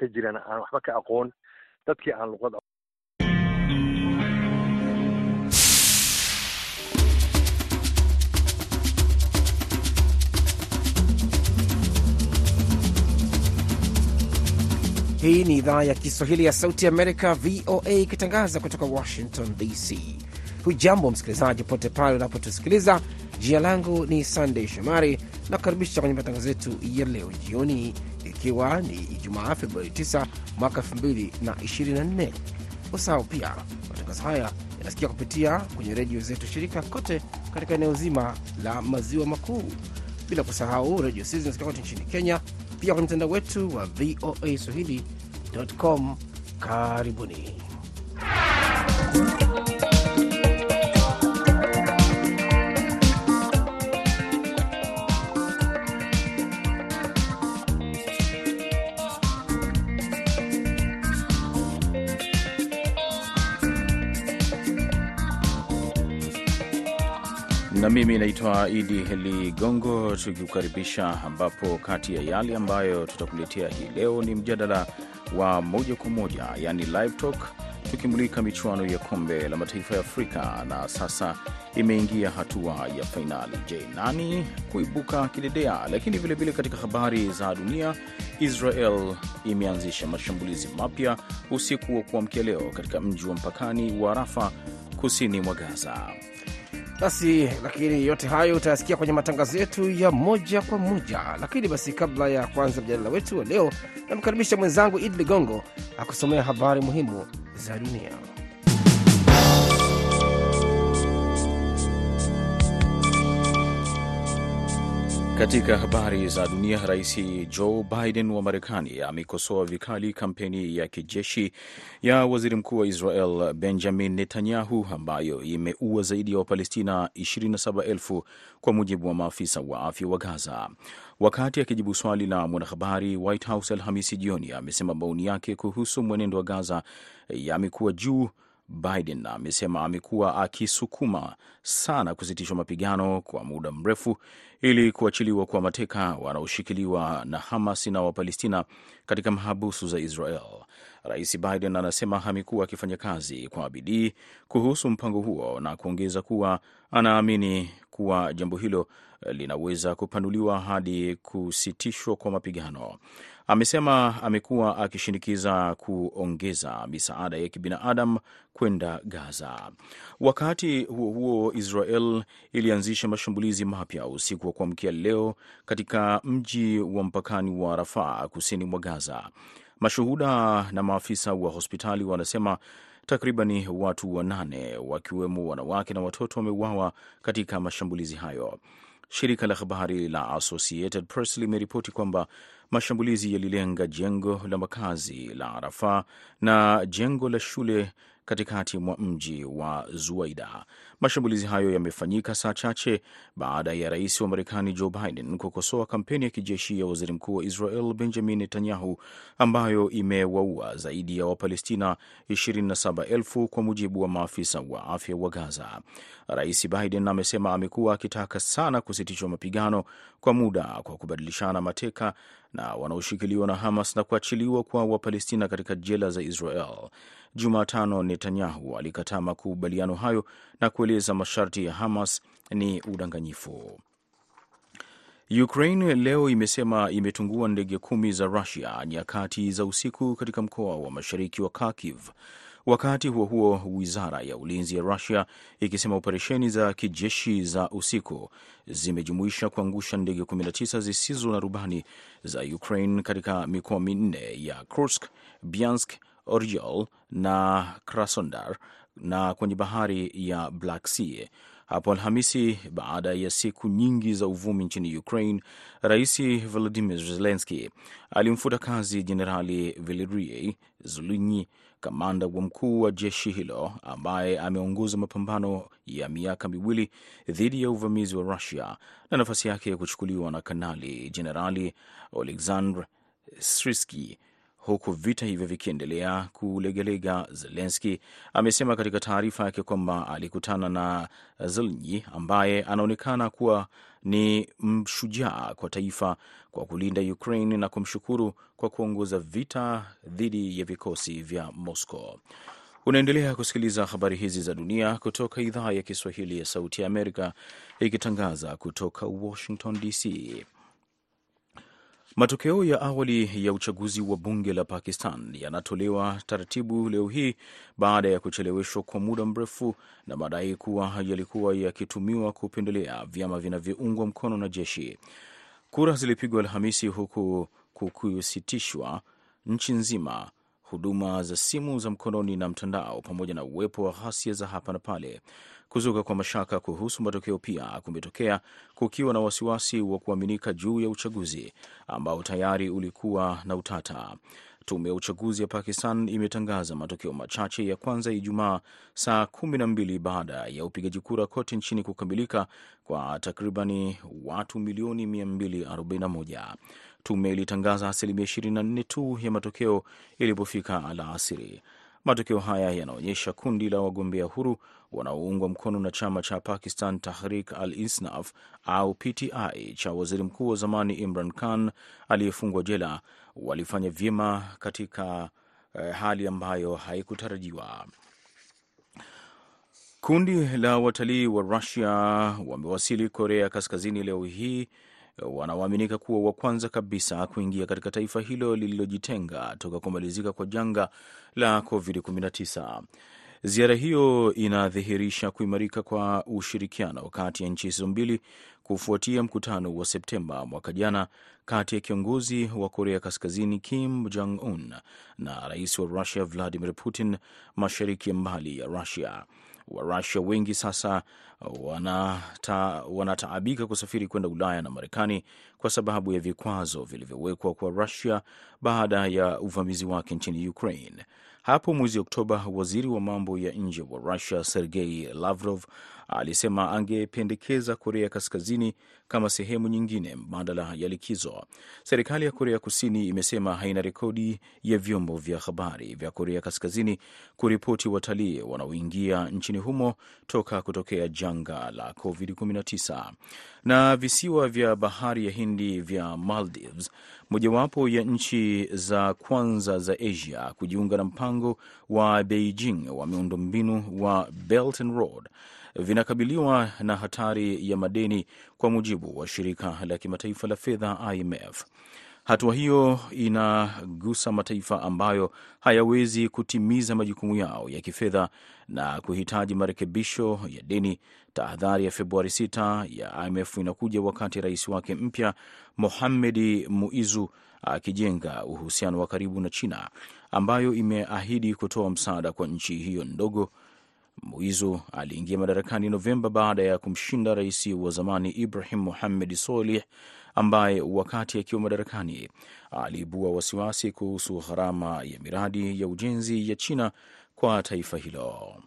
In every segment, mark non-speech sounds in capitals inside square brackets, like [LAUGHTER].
ka jiraan aan waxba ka aqoon dadkii aan luqad Hii ni idhaa ya Kiswahili ya Sauti Amerika, VOA, ikitangaza kutoka Washington DC. Hujambo msikilizaji pote pale unapotusikiliza. Jina langu ni Sandey Shomari na kukaribisha kwenye matangazo yetu ya leo jioni, ikiwa ni Ijumaa Februari 9 mwaka 2024. Usahau pia matangazo haya yanasikia kupitia kwenye redio zetu shirika kote katika eneo zima la maziwa makuu, bila kusahau redio zinasikia kote nchini Kenya, pia kwenye mtandao wetu wa VOA swahili.com. Karibuni. Mimi naitwa Idi Ligongo, tukikukaribisha ambapo kati ya yale ambayo tutakuletea hii leo ni mjadala wa moja kwa moja, yani live talk, tukimulika michuano ya kombe la mataifa ya Afrika na sasa imeingia hatua ya fainali. Je, nani kuibuka kidedea? Lakini vilevile katika habari za dunia, Israel imeanzisha mashambulizi mapya usiku wa kuamkia leo katika mji wa mpakani wa Rafa kusini mwa Gaza. Basi lakini yote hayo utayasikia kwenye matangazo yetu ya moja kwa moja. Lakini basi, kabla ya kuanza mjadala wetu wa leo, namkaribisha mwenzangu Idi Ligongo akusomea habari muhimu za dunia. Katika habari za dunia, Rais Joe Biden wa Marekani amekosoa vikali kampeni ya kijeshi ya waziri mkuu wa Israel Benjamin Netanyahu ambayo imeua zaidi ya Wapalestina 27,000 kwa mujibu wa maafisa wa afya wa Gaza. Wakati akijibu swali la mwanahabari, White House Alhamisi jioni amesema maoni yake kuhusu mwenendo wa Gaza yamekuwa juu Biden amesema amekuwa akisukuma sana kusitishwa mapigano kwa muda mrefu ili kuachiliwa kwa mateka wanaoshikiliwa na Hamas na Wapalestina katika mahabusu za Israel. Rais Biden anasema amekuwa akifanya kazi kwa bidii kuhusu mpango huo na kuongeza kuwa anaamini kuwa jambo hilo linaweza kupanuliwa hadi kusitishwa kwa mapigano. Amesema amekuwa akishinikiza kuongeza misaada ya kibinadamu kwenda Gaza. Wakati huo huo, Israel ilianzisha mashambulizi mapya usiku wa kuamkia leo katika mji wa mpakani wa Rafaa kusini mwa Gaza. Mashuhuda na maafisa wa hospitali wanasema takribani watu wanane wakiwemo wanawake na watoto wameuawa katika mashambulizi hayo. Shirika la habari la Associated Press limeripoti kwamba mashambulizi yalilenga jengo la makazi la Rafaa na jengo la shule katikati mwa mji wa Zuaida. Mashambulizi hayo yamefanyika saa chache baada ya rais wa Marekani Joe Biden kukosoa kampeni ya kijeshi ya waziri mkuu wa Israel Benjamin Netanyahu ambayo imewaua zaidi ya Wapalestina 27,000 kwa mujibu wa maafisa wa afya wa Gaza. Rais Biden amesema amekuwa akitaka sana kusitishwa mapigano kwa muda kwa kubadilishana mateka na wanaoshikiliwa na Hamas na kuachiliwa kwa Wapalestina katika jela za Israel. Jumatano, Netanyahu alikataa makubaliano hayo na kueleza masharti ya Hamas ni udanganyifu. Ukraine leo imesema imetungua ndege kumi za Rusia nyakati za usiku katika mkoa wa mashariki wa Kharkiv. Wakati huo huo, wizara ya ulinzi ya Rusia ikisema operesheni za kijeshi za usiku zimejumuisha kuangusha ndege 19 zisizo na rubani za Ukraine katika mikoa minne ya Kursk, Bryansk, Oryol na Krasnodar na kwenye bahari ya Black Sea. Hapo Alhamisi, baada ya siku nyingi za uvumi nchini Ukraine, Rais Volodymyr Zelensky alimfuta kazi Jenerali Valery Zaluzhnyi, kamanda wa mkuu wa jeshi hilo ambaye ameongoza mapambano ya miaka miwili dhidi ya uvamizi wa Rusia na nafasi yake ya kuchukuliwa na Kanali Jenerali Oleksandr Sirski. Huku vita hivyo vikiendelea kulegalega, Zelenski amesema katika taarifa yake kwamba alikutana na Zelny ambaye anaonekana kuwa ni mshujaa kwa taifa kwa kulinda Ukraine na kumshukuru kwa kuongoza vita dhidi ya vikosi vya Moscow. Unaendelea kusikiliza habari hizi za dunia kutoka idhaa ya Kiswahili ya Sauti ya Amerika ikitangaza kutoka Washington DC. Matokeo ya awali ya uchaguzi wa bunge la Pakistan yanatolewa taratibu leo hii baada ya kucheleweshwa kwa muda mrefu na madai kuwa yalikuwa yakitumiwa kupendelea vyama vinavyoungwa mkono na jeshi. Kura zilipigwa Alhamisi huku kukusitishwa nchi nzima huduma za simu za mkononi na mtandao pamoja na uwepo wa ghasia za hapa na pale. Kuzuka kwa mashaka kuhusu matokeo pia kumetokea kukiwa na wasiwasi wa kuaminika juu ya uchaguzi ambao tayari ulikuwa na utata. Tume ya uchaguzi ya Pakistan imetangaza matokeo machache ya kwanza Ijumaa, saa kumi na mbili baada ya upigaji kura kote nchini kukamilika kwa takribani watu milioni 241. Tume ilitangaza asilimia 24 tu ya matokeo ilipofika alasiri. Matokeo haya yanaonyesha kundi la wagombea huru wanaoungwa mkono na chama cha Pakistan Tahrik al-Insaf au PTI cha waziri mkuu wa zamani Imran Khan aliyefungwa jela walifanya vyema katika eh, hali ambayo haikutarajiwa. Kundi la watalii wa Rusia wamewasili Korea Kaskazini leo hii wanaoaminika kuwa wa kwanza kabisa kuingia katika taifa hilo lililojitenga toka kumalizika kwa janga la COVID-19. Ziara hiyo inadhihirisha kuimarika kwa ushirikiano kati ya nchi hizo mbili kufuatia mkutano wa Septemba mwaka jana kati ya kiongozi wa Korea Kaskazini Kim Jong Un na rais wa Russia Vladimir Putin mashariki ya mbali ya Russia. Warusia wengi sasa wanata, wanataabika kusafiri kwenda Ulaya na Marekani kwa sababu ya vikwazo vilivyowekwa kwa Rusia baada ya uvamizi wake nchini Ukraine. Hapo mwezi Oktoba, waziri wa mambo ya nje wa Rusia Sergei Lavrov alisema angependekeza Korea Kaskazini kama sehemu nyingine mbadala ya likizo. Serikali ya Korea Kusini imesema haina rekodi ya vyombo vya habari vya Korea Kaskazini kuripoti watalii wanaoingia nchini humo toka kutokea janga la COVID-19. Na visiwa vya bahari ya Hindi vya Maldives, mojawapo ya nchi za kwanza za Asia kujiunga na mpango wa Beijing wa miundombinu wa Belt and Road vinakabiliwa na hatari ya madeni kwa mujibu wa shirika la kimataifa la fedha IMF. Hatua hiyo inagusa mataifa ambayo hayawezi kutimiza majukumu yao ya kifedha na kuhitaji marekebisho ya deni. Tahadhari ya Februari 6 ya IMF inakuja wakati rais wake mpya Mohamed Muizu akijenga uhusiano wa karibu na China ambayo imeahidi kutoa msaada kwa nchi hiyo ndogo. Muizu aliingia madarakani Novemba baada ya kumshinda rais wa zamani Ibrahim Muhamed Solih ambaye wakati akiwa madarakani aliibua wasiwasi kuhusu gharama ya miradi ya ujenzi ya China kwa taifa hilo.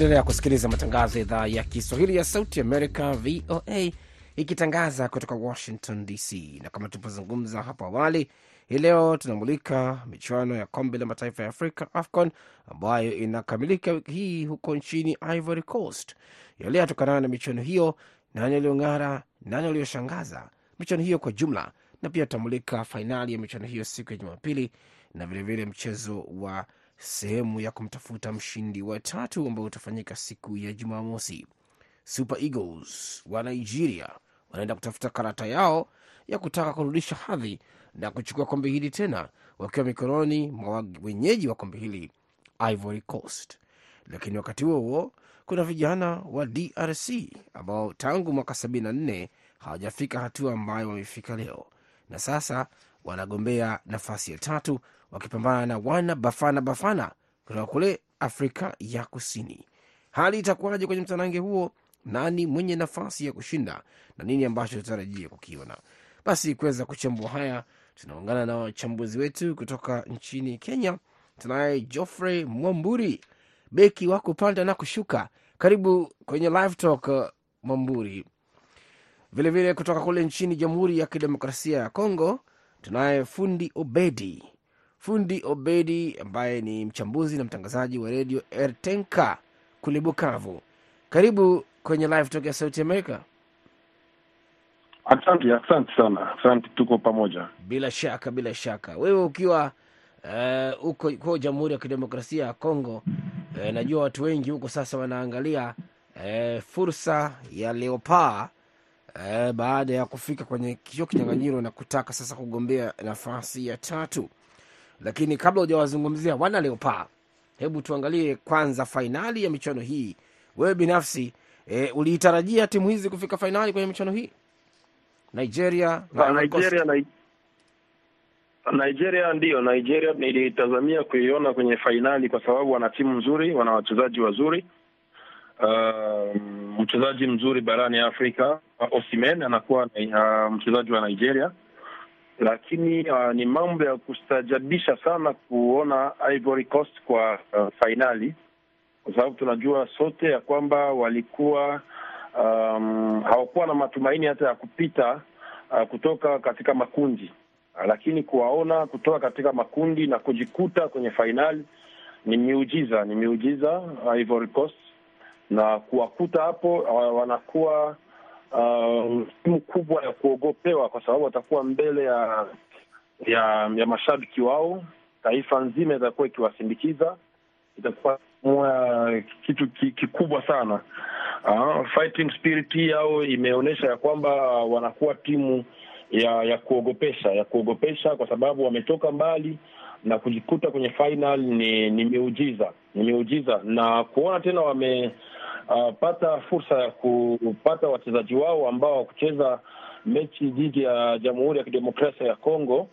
Naendelea kusikiliza matangazo ya idhaa ya Kiswahili ya Sauti Amerika, VOA, ikitangaza kutoka Washington DC. Na kama tulivyozungumza hapo awali, hii leo tunamulika michuano ya kombe la mataifa ya Afrika, AFCON, ambayo inakamilika wiki hii huko nchini Ivory Coast. Yale yatokana na michuano hiyo, nani aliyong'ara, nani aliyoshangaza michuano hiyo kwa jumla, na pia tutamulika fainali ya michuano hiyo siku ya Jumapili na vilevile vile mchezo wa sehemu ya kumtafuta mshindi wa tatu ambao utafanyika siku ya Jumamosi. Super Eagles wa Nigeria wanaenda kutafuta karata yao ya kutaka kurudisha hadhi na kuchukua kombe hili tena, wakiwa mikononi mwa wenyeji wa kombe hili Ivory Coast. Lakini wakati huo huo kuna vijana wa DRC ambao tangu mwaka sabini na nne hawajafika hatua ambayo wamefika leo, na sasa wanagombea nafasi ya tatu wakipambana na wana Bafana Bafana kutoka kule Afrika ya Kusini. Hali itakuwaje kwenye mtanange huo? Nani mwenye nafasi ya kushinda na nini ambacho tutarajia kukiona? Basi kuweza kuchambua haya, tunaungana na wachambuzi wetu kutoka nchini Kenya. Tunaye Geoffrey Mwamburi, beki wa kupanda na kushuka. Karibu kwenye Live Talk Mwamburi. Vilevile kutoka kule nchini Jamhuri ya Kidemokrasia ya Kongo tunaye Fundi Obedi, Fundi Obedi ambaye ni mchambuzi na mtangazaji wa redio Ertenka kule Bukavu. Karibu kwenye Live Talk ya Sauti Amerika. Asante, asante sana, asante, tuko pamoja. Bila shaka, bila shaka, wewe ukiwa huko uh, uko Jamhuri ya Kidemokrasia ya Kongo uh, najua watu wengi huko sasa wanaangalia uh, fursa ya Leopard uh, baada ya kufika kwenye kio kinyang'anyiro na kutaka sasa kugombea nafasi ya tatu. Lakini kabla hujawazungumzia wana Leopard, hebu tuangalie kwanza fainali ya michuano hii. Wewe binafsi e, uliitarajia timu hizi kufika fainali kwenye michuano hii? Nigeria na Nigeria na Nigeria ndiyo, Nigeria nilitazamia kuiona kwenye fainali kwa sababu wana timu nzuri, wana wachezaji wazuri. Uh, mchezaji mzuri barani Afrika Osimhen anakuwa uh, mchezaji wa Nigeria, lakini uh, ni mambo ya kustajabisha sana kuona Ivory Coast kwa uh, fainali, kwa sababu tunajua sote ya kwamba walikuwa um, hawakuwa na matumaini hata ya kupita uh, kutoka katika makundi. Uh, lakini kuwaona kutoka katika makundi na kujikuta kwenye fainali ni miujiza, ni miujiza uh, Ivory Coast, na kuwakuta hapo uh, wanakuwa timu uh, kubwa ya kuogopewa, kwa sababu watakuwa mbele ya ya, ya mashabiki wao. Taifa nzima itakuwa ikiwasindikiza, itakuwa moya kitu kikubwa sana. Uh, fighting spirit yao imeonyesha ya kwamba wanakuwa timu ya ya kuogopesha ya kuogopesha, kwa sababu wametoka mbali na kujikuta kwenye final ni ni miujiza, ni miujiza na kuona tena wamepata uh, fursa ya kupata wachezaji wao ambao wakucheza mechi dhidi ya Jamhuri ya Kidemokrasia ya Kongo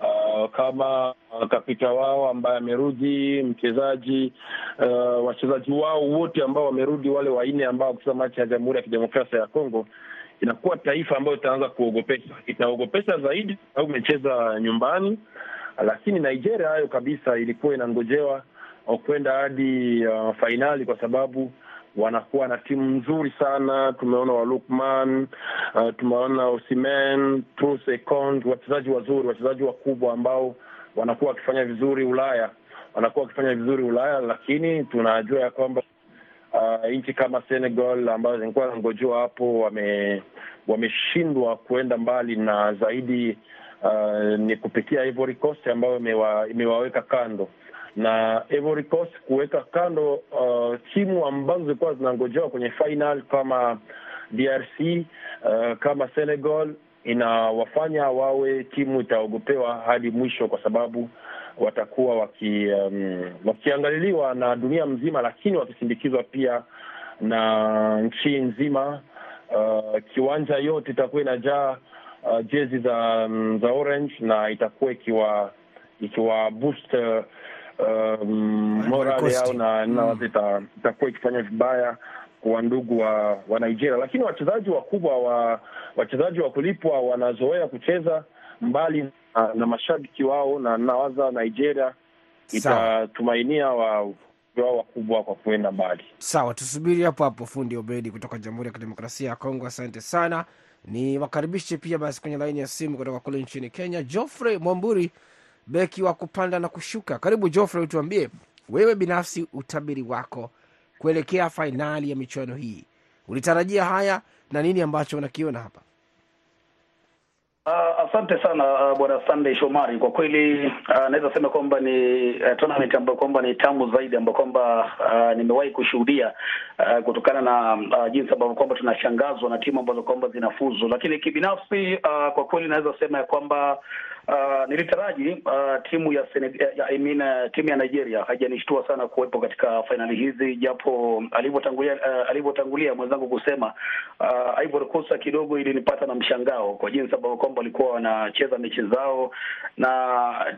uh, kama kapita wao ambaye amerudi, mchezaji uh, wachezaji wao wote ambao wamerudi, wale wanne ambao wakucheza mechi ya Jamhuri ya Kidemokrasia ya Kongo, inakuwa taifa ambayo itaanza kuogopesha, itaogopesha zaidi au imecheza nyumbani. Lakini Nigeria hayo kabisa ilikuwa inangojewa kwenda hadi uh, fainali kwa sababu wanakuwa na timu nzuri sana. Tumeona Walukman uh, tumeona Osimen, Truls wachezaji wazuri, wachezaji wakubwa ambao wanakuwa wakifanya vizuri Ulaya, wanakuwa wakifanya vizuri Ulaya, lakini tunajua ya kwamba uh, nchi kama Senegal ambazo zilikuwa nangojewa hapo wame wameshindwa kuenda mbali na zaidi uh, ni kupitia Ivory Coast ambayo imewa, imewaweka kando na Ivory Coast kuweka kando uh, timu ambazo zilikuwa zinangojewa kwenye final kama DRC uh, kama Senegal, inawafanya wawe timu itaogopewa hadi mwisho, kwa sababu watakuwa waki, um, wakiangaliliwa na dunia mzima, lakini wakisindikizwa pia na nchi nzima. Uh, kiwanja yote itakuwa inajaa uh, jezi za um, za orange na itakuwa ikiwa ikiwa boost uh, Um, morali yao na nawaza mm, itakuwa ikifanya vibaya kwa ndugu wa wa Nigeria, lakini wachezaji wakubwa wa wachezaji wa kulipwa wanazoea kucheza mbali na, na mashabiki wao, na nawaza Nigeria itatumainia wa wao wakubwa kwa kuenda mbali. Sawa, tusubiri hapo hapo. Fundi Obedi kutoka Jamhuri ya Kidemokrasia ya Kongo, asante sana. Ni wakaribishe pia basi kwenye laini ya simu kutoka kule nchini Kenya, Geoffrey Mwamburi beki wa kupanda na kushuka. Karibu Geoffrey, utuambie wewe binafsi utabiri wako kuelekea fainali ya michuano hii. Ulitarajia haya na nini ambacho unakiona hapa? Uh, asante sana uh, bwana Sunday Shomari. Kwa kweli uh, naweza sema kwamba ni uh, tournament ambayo kwamba ni tamu zaidi ambayo kwamba uh, nimewahi kushuhudia uh, kutokana na uh, jinsi ambavyo kwamba tunashangazwa na timu ambazo kwamba zinafuzu, lakini kibinafsi uh, kwa kweli naweza sema ya kwamba Uh, nilitaraji uh, timu ya, ya I mean, uh, timu ya Nigeria haijanishtua sana kuwepo katika fainali hizi, japo alivyotangulia uh, alivyotangulia mwenzangu kusema uh, Ivory Coast kidogo ilinipata na mshangao kwa jinsi ambavyo kwamba walikuwa wanacheza mechi zao, na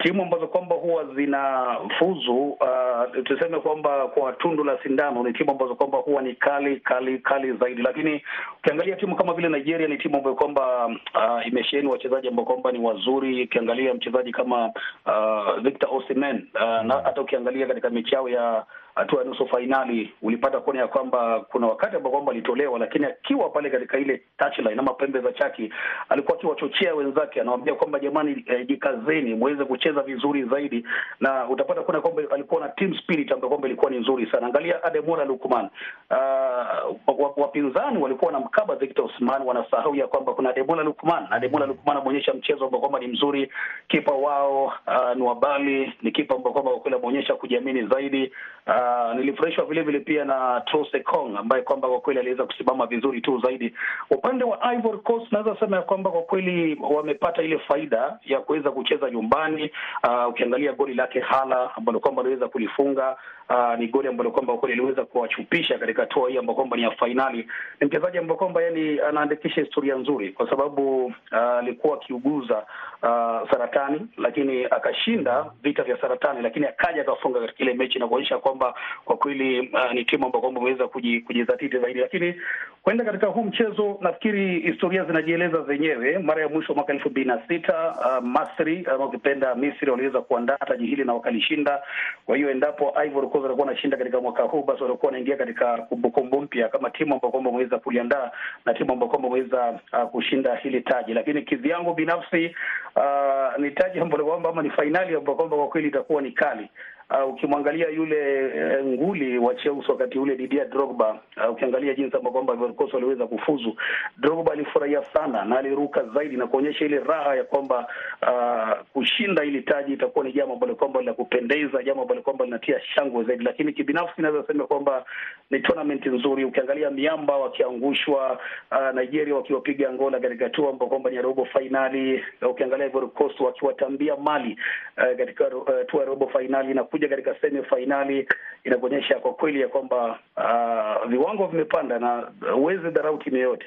timu ambazo kwamba huwa zinafuzu uh, tuseme kwamba kwa tundu la sindano ni timu ambazo kwamba huwa ni kali kali kali zaidi, lakini ukiangalia timu kama vile Nigeria ni timu ambayo kwamba uh, imesheheni wachezaji ambao kwamba ni wazuri. Ukiangalia mchezaji kama uh, Victor Osimhen uh, na hata ukiangalia katika mechi yao ya hatua ya nusu fainali ulipata kuona ya kwamba kuna wakati ambao kwamba alitolewa, lakini akiwa pale katika ile touchline ama pembe za chaki alikuwa akiwachochea wenzake, anawaambia kwamba jamani, eh, muweze kucheza vizuri zaidi, na utapata kuona kwamba alikuwa na team spirit ambayo kwamba ilikuwa ni nzuri sana. Angalia Ademola Lukman, uh, wapinzani walikuwa wanamkaba Victor Osman, wanasahau ya kwamba kuna Ademola Lukman. Ademola Lukman ameonyesha mchezo ambao kwamba ni mzuri. Kipa wao uh, Nwabali ni kipa ambao kwamba kwa kweli ameonyesha kujiamini zaidi. Uh, nilifurahishwa vile vile pia na Troostekong ambaye kwamba kwa kweli aliweza kusimama vizuri tu zaidi. Upande wa Ivory Coast naweza sema ya kwamba kwa kweli wamepata ile faida ya kuweza kucheza nyumbani. Uh, ukiangalia goli lake Hala ambalo kwamba aliweza kulifunga uh, ni goli ambalo kwamba kwa kweli aliweza kuwachupisha katika hatua hii ambayo kwamba ni ya fainali. Ni mchezaji ambao kwamba yani anaandikisha historia nzuri kwa sababu alikuwa uh, akiuguza uh, saratani, lakini akashinda vita vya saratani, lakini akaja akafunga katika ile mechi na kuonyesha kwamba kwa kweli uh, ni timu ambayo kwamba imeweza kujizatiti zaidi, lakini kwenda katika huu mchezo nafikiri historia zinajieleza zenyewe. Mara ya mwisho mwaka elfu mbili na sita uh, Masri ama ukipenda Misri waliweza kuandaa taji hili na wakalishinda. Kwa hiyo endapo Ivory Coast walikuwa wanashinda katika mwaka huu, basi walikuwa wanaingia katika kumbukumbu mpya kama timu ambayo kwamba wameweza kuliandaa na timu ambayo kwamba wameweza uh, kushinda hili taji. Lakini kivyangu binafsi uh, ni taji ambalo kwamba ama ni fainali ambayo kwamba kwa kweli itakuwa ni kali. Uh, ukimwangalia yule uh, nguli wa Chelsea wakati ule Didier Drogba, uh, ukiangalia jinsi ambavyo kwamba Ivory waliweza kufuzu, Drogba alifurahia sana na aliruka zaidi na kuonyesha ile raha ya kwamba uh, kushinda ili taji itakuwa ni jambo ambalo kwamba la kupendeza, jambo ambalo kwamba linatia shangwe zaidi. Lakini kibinafsi naweza sema kwamba ni tournament nzuri. Ukiangalia miamba wakiangushwa, uh, Nigeria wakiwapiga Angola katika hatua ambao kwamba ni robo finali, ukiangalia Ivory Coast wakiwatambia Mali uh, katika uh, ya robo finali na kuja katika semi fainali inakuonyesha kwa kweli ya kwamba uh, viwango vimepanda na huwezi dharau timu yoyote.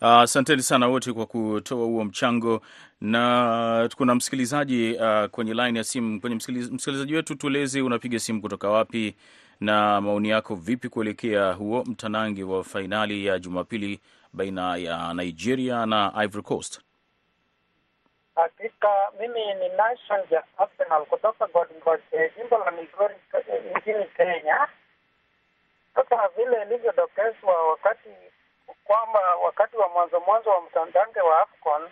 Asanteni uh, sana wote kwa kutoa huo mchango, na kuna msikilizaji uh, kwenye line ya simu. Kwenye msikilizaji wetu, tueleze unapiga simu kutoka wapi na maoni yako vipi kuelekea huo mtanange wa fainali ya Jumapili baina ya Nigeria na Ivory Coast. Hakika mimi ni Nation ya Arsenal kutoka Godgoche, jimbo la Migori nchini Kenya. Sasa vile ilivyodokezwa wakati kwamba wakati wa mwanzo mwanzo wa mtandange wa AFCON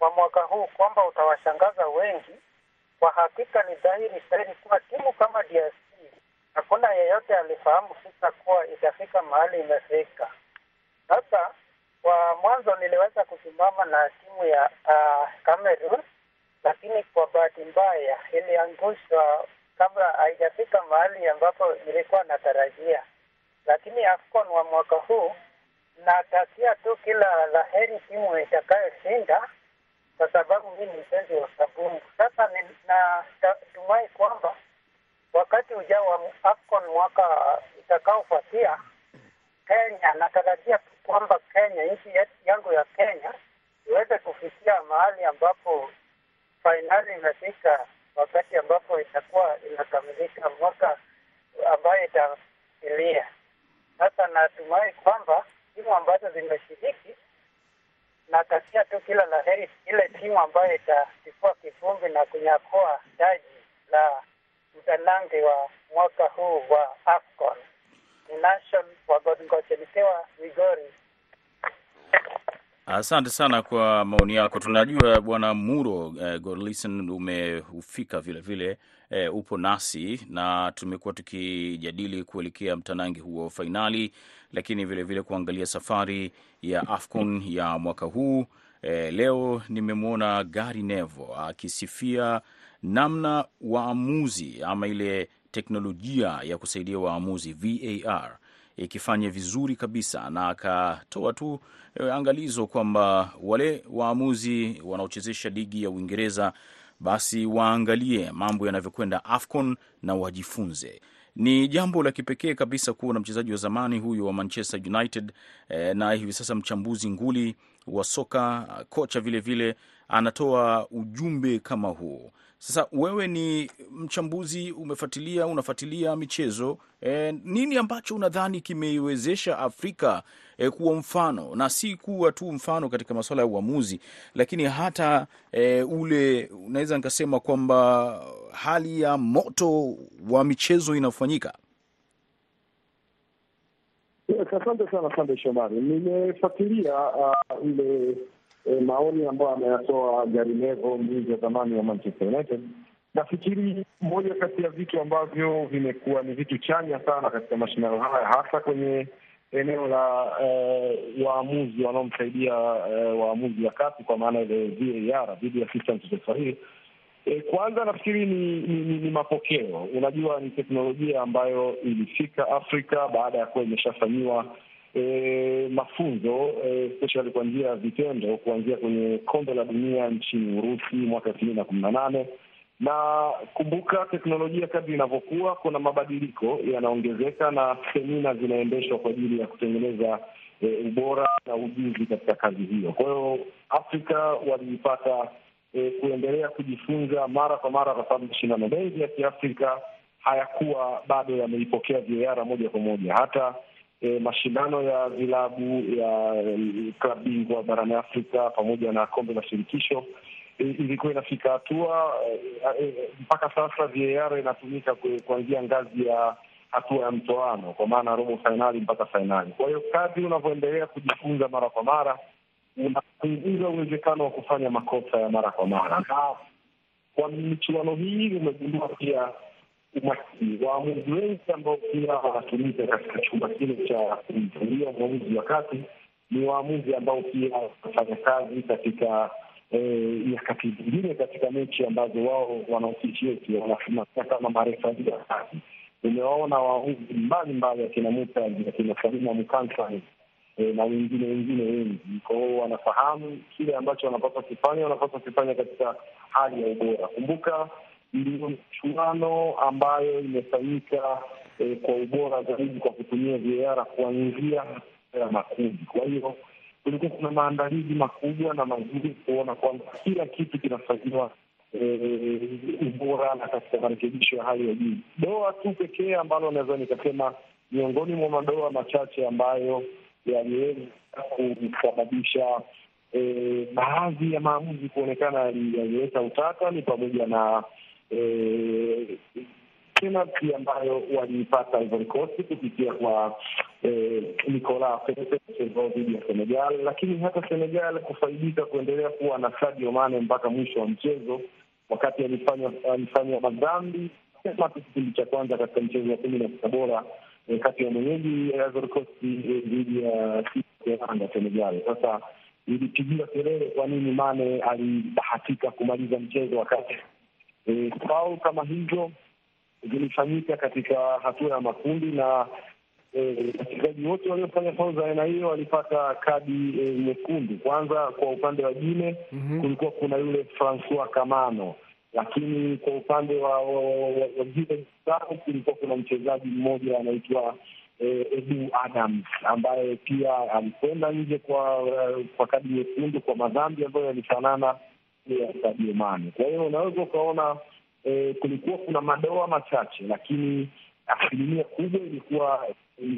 wa mwaka huu kwamba utawashangaza wengi, kwa hakika ni dhahiri shahiri kuwa timu kama DRC hakuna yeyote alifahamu fika kuwa itafika mahali imefika. Sasa kwa mwanzo niliweza kusimama na timu ya uh, Cameroon, lakini kwa bahati mbaya iliangushwa kabla haijafika mahali ambapo nilikuwa natarajia. Lakini AFCON wa mwaka huu natakia tu kila la heri timu itakayoshinda, kwa sababu mimi ni mpenzi wa kabumbu. Sasa natumai kwamba wakati ujao wa AFCON mwaka itakaofuatia Kenya, natarajia kwamba Kenya, nchi yangu ya Kenya iweze kufikia mahali ambapo fainali imefika, wakati ambapo itakuwa inakamilika mwaka ambayo itafilia Sasa natumai kwamba timu ambazo zimeshiriki, natakia tu kila la heri ile timu ambayo itachukua kivumbi na kunyakoa taji la mtanange wa mwaka huu wa AFCON. Nation wa Godgoche nikiwa Migori. Asante sana kwa maoni yako. Tunajua bwana Muro eh, Godlisten umehufika vile vile eh, upo nasi na tumekuwa tukijadili kuelekea mtanangi huo fainali, lakini vilevile vile kuangalia safari ya AFCON ya mwaka huu. Eh, leo nimemwona Gary Nevo akisifia namna waamuzi ama ile teknolojia ya kusaidia waamuzi VAR ikifanya vizuri kabisa, na akatoa tu e, angalizo kwamba wale waamuzi wanaochezesha ligi ya Uingereza basi waangalie mambo yanavyokwenda AFCON na wajifunze. Ni jambo la kipekee kabisa kuwa na mchezaji wa zamani huyu wa Manchester United e, na hivi sasa mchambuzi nguli wa soka kocha vilevile vile, anatoa ujumbe kama huu. Sasa wewe ni mchambuzi, umefuatilia, unafuatilia michezo e, nini ambacho unadhani kimeiwezesha Afrika e, kuwa mfano na si kuwa tu mfano katika masuala ya uamuzi, lakini hata e, ule unaweza nikasema kwamba hali ya moto wa michezo inafanyika? Asante sana Sande Shomari. Nimefuatilia uh, ile eh, maoni ambayo ameyatoa Gary Neville, mlinzi wa zamani wa Manchester United. Nafikiri moja kati ya vitu ambavyo vimekuwa ni vitu chanya sana katika mashindano haya, hasa kwenye eneo la eh, waamuzi wanaomsaidia eh, waamuzi wa kati, kwa maana ile VAR, video assistant referee E, kwanza nafikiri ni, ni, ni, ni mapokeo. Unajua, ni teknolojia ambayo ilifika Afrika baada ya kuwa imeshafanyiwa e, mafunzo e, especially kwa njia ya vitendo kuanzia kwenye kombe la dunia nchini Urusi mwaka elfu mbili na kumi na nane na kumbuka, teknolojia kadri inavyokuwa, kuna mabadiliko yanaongezeka na semina zinaendeshwa kwa ajili ya kutengeneza e, ubora na ujuzi katika kazi hiyo. Kwa hiyo Afrika waliipata E, kuendelea kujifunza mara kwa mara, kwa sababu mashindano mengi ya Kiafrika hayakuwa bado yameipokea VAR moja kwa moja. Hata e, mashindano ya vilabu ya klabu bingwa barani Afrika pamoja na kombe la shirikisho e, ilikuwa inafika hatua e, mpaka sasa VAR inatumika kuanzia ngazi ya hatua ya mtoano, kwa maana robo fainali mpaka fainali. Kwa hiyo kadri unavyoendelea kujifunza mara kwa mara unapunguza uwezekano wa kufanya makosa ya mara kwa mara, na kwa michuano hii umegundua pia umakini waamuzi wengi ambao pia wanatumika katika chumba kile cha kumtulia mwamuzi wa kati ni waamuzi ambao pia wanafanya kazi katika nyakati eh, zingine katika mechi ambazo wao wanaofisieti wanasimamia kama marefali wa kati. Umewaona waamuzi mbalimbali akina Mutaji akina Salima Mukansani E, na wengine wengine wengi. Kwa hiyo wanafahamu kile ambacho wanapaswa kufanya, wanapaswa kufanya katika hali ya ubora. Kumbuka ndio michuano ambayo imefanyika e, kwa ubora zaidi kwa kutumia VAR kuanzia ya makundi. Kwa hiyo kulikuwa kuna maandalizi makubwa na mazuri kuona kwamba kila kitu kinafanyiwa e, ubora na katika marekebisho ya hali ya juu. Doa tu pekee ambalo naweza nikasema miongoni mwa madoa machache ambayo yaliweza kusababisha e, baadhi ya maamuzi kuonekana yaliweka utata ni pamoja na penalti ambayo waliipata Ivory Coast kupitia kwa e, Nicolas Pepe dhidi ya Senegal, lakini hata Senegal kufaidika kuendelea kuwa na Sadio Mane mpaka mwisho wa mchezo, wakati alifanya alifanya madhambi kipindi cha kwanza katika mchezo wa kumi na sita bora E, kati ya mwenyeji Ivory Coast dhidi ya Rwanda Senegal. Sasa ilipigiwa kelele kwa nini Mane alibahatika kumaliza mchezo wakati e, faul kama hizo zilifanyika katika hatua ya makundi na wachezaji e, wote waliofanya faul za aina hiyo walipata kadi nyekundu. E, kwanza kwa upande wa Gine mm -hmm. kulikuwa kuna yule Francois Kamano lakini kwa upande wa wengine kulikuwa kuna mchezaji mmoja anaitwa e, Edu Adams ambaye pia alikwenda nje kwa uh, kwa kadi nyekundu kwa madhambi ambayo yalifanana ya Sadio Mane. Kwa hiyo unaweza ukaona eh, kulikuwa kuna madoa machache, lakini asilimia kubwa ilikuwa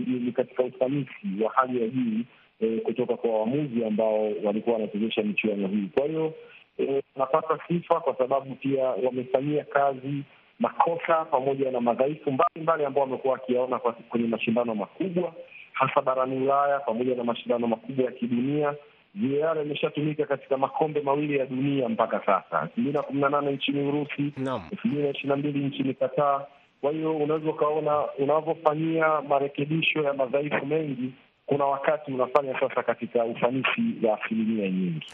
ni katika ufanisi wa hali ya juu eh, kutoka kwa waamuzi ambao walikuwa wanachezesha michuano hii. Kwa hiyo wanapata e, sifa kwa sababu pia wamefanyia kazi makosa pamoja na madhaifu mbalimbali ambao wamekuwa wakiyaona kwenye mashindano makubwa hasa barani Ulaya pamoja na mashindano makubwa ya kidunia. VAR imeshatumika katika makombe mawili ya dunia mpaka sasa, elfu mbili na kumi na nane nchini Urusi, elfu mbili na ishirini na mbili nchini Kataa. Kwa hiyo unaweza ukaona unavyofanyia marekebisho ya madhaifu mengi, kuna wakati unafanya sasa katika ufanisi wa asilimia nyingi.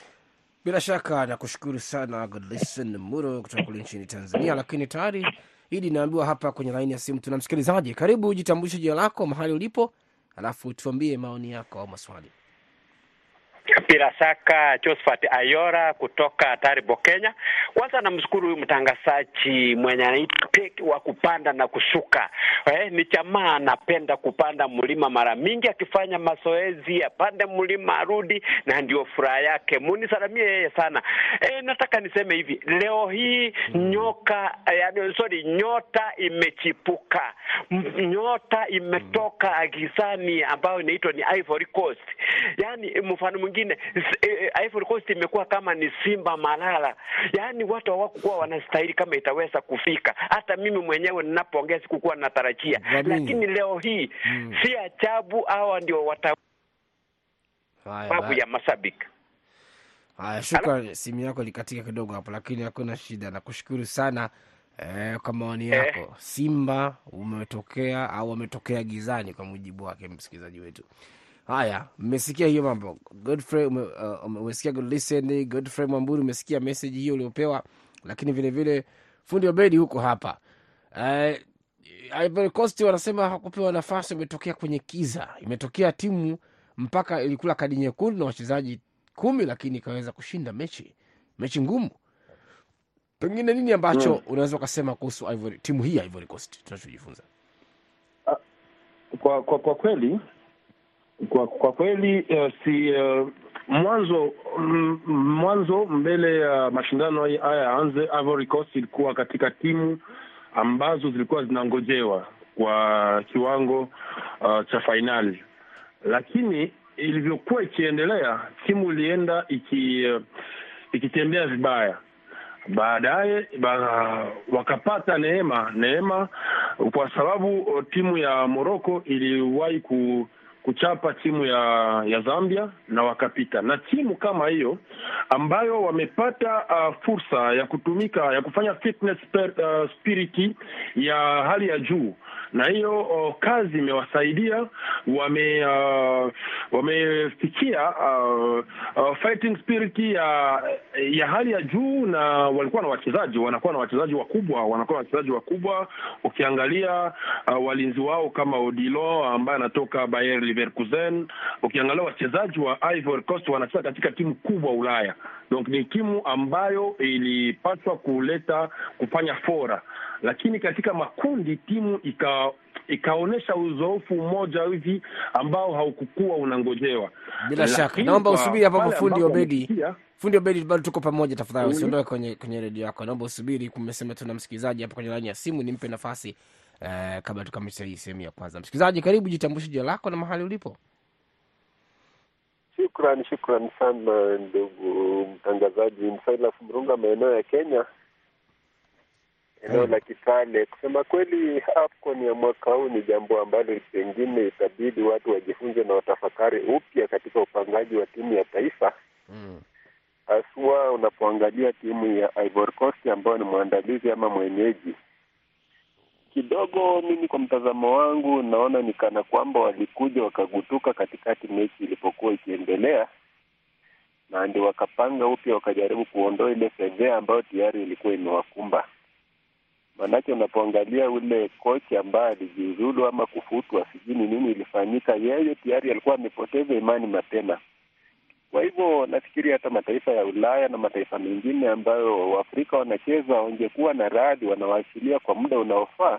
Bila shaka nakushukuru sana Godlison Muro kutoka kule nchini Tanzania. Lakini tayari hili inaambiwa hapa kwenye laini ya simu tuna msikilizaji. Karibu, jitambulishe jina lako, mahali ulipo, alafu tuambie maoni yako au maswali. Bila shaka Josephat Ayora kutoka Taribo, Kenya. Kwanza namshukuru huyu mtangazaji mwenye anaitwa wa kupanda na kushuka. Eh, ni jamaa anapenda kupanda mlima mara mingi, akifanya mazoezi apande mlima arudi, na ndio furaha yake. Munisalamie yeye sana. Eh, nataka niseme hivi leo hii nyoka, yani, sorry, nyota imechipuka, nyota imetoka agizani ambayo inaitwa ni Ivory Coast. Yani mfano mwingine Ivory Coast imekuwa kama ni simba malala, yaani watu hawakukuwa wanastahili kama itaweza kufika. Hata mimi mwenyewe ninapoongea sikukuwa natarajia, lakini leo hii hmm, si ajabu hawa ndio wata babu ya mashabiki. Haya, shukrani. Simu yako likatika kidogo hapo, lakini hakuna shida. Nakushukuru sana eh, kwa maoni yako eh. Simba umetokea au wametokea gizani kwa mujibu wake msikilizaji wetu. Haya, mmesikia hiyo mambo. Godfrey uh, umesikia good listen. Godfrey Mwamburi, umesikia message hiyo uliopewa, lakini vilevile vile fundi Obedi huko hapa uh, Ivory Coast wanasema hakupewa nafasi, imetokea kwenye kiza, imetokea timu mpaka ilikula kadi nyekundu na wachezaji kumi, lakini ikaweza kushinda mechi mechi ngumu. Pengine nini ambacho mm, unaweza ukasema kuhusu timu hii ya Ivory Coast tunachojifunza? Uh, kwa, kwa, kwa kweli kwa kwa kweli uh, si uh, mwanzo mm, mwanzo mbele ya uh, mashindano haya yaanze, Ivory Coast ilikuwa katika timu ambazo zilikuwa zinangojewa kwa kiwango uh, cha fainali, lakini ilivyokuwa ikiendelea timu ilienda iki uh, ikitembea vibaya. Baadaye ba, wakapata neema neema, kwa sababu timu ya Morocco iliwahi ku kuchapa timu ya ya Zambia na wakapita. Na timu kama hiyo ambayo wamepata uh, fursa ya kutumika ya kufanya fitness uh, spiriti ya hali ya juu, na hiyo uh, kazi imewasaidia wame uh, wamefikia uh, uh, fighting spirit ya ya hali ya juu, na walikuwa na wachezaji, wanakuwa na wachezaji wakubwa, wanakuwa na wachezaji wakubwa. Ukiangalia uh, walinzi wao kama Odilo ambaye anatoka Bayer Leverkusen. Ukiangalia wachezaji wa Ivory Coast wanacheza katika timu kubwa Ulaya, donc ni timu ambayo ilipaswa kuleta kufanya fora, lakini katika makundi timu ika ikaonyesha uzoefu mmoja hivi ambao haukukuwa unangojewa. Bila shaka, naomba usubiri hapo hapo, fundi Obedi. Fundi Obedi, bado tuko pamoja, tafadhali usiondoke kwenye kwenye redio yako. Naomba usubiri, kumesema tuna msikilizaji hapa kwenye laini ya simu, nimpe nafasi eh, kabla tukamilisha hii sehemu ya kwanza. Msikilizaji, karibu, jitambulishe jina lako na mahali ulipo. Shukrani, shukrani sana ndugu mtangazaji. Msailas Mrunga, maeneo ya Kenya, eneo la Kitale. Kusema kweli, AFCON ya mwaka huu ni jambo ambalo pengine itabidi watu wajifunze na watafakari upya katika upangaji wa timu ya taifa haswa mm. Unapoangalia timu ya Ivory Coast ambayo ni mwandalizi ama mwenyeji kidogo mimi kwa mtazamo wangu naona ni kana kwamba walikuja wakagutuka katikati mechi ilipokuwa ikiendelea, na ndio wakapanga upya, wakajaribu kuondoa ile fedhea ambayo tayari ilikuwa imewakumba. Maanake unapoangalia ule kocha ambaye alijiuzulu ama kufutwa, sijui ni nini ilifanyika, yeye tayari alikuwa amepoteza imani mapema. Kwa hivyo nafikiri hata mataifa ya Ulaya na mataifa mengine ambayo Waafrika wanacheza wangekuwa na radhi, wanawaachilia kwa muda unaofaa,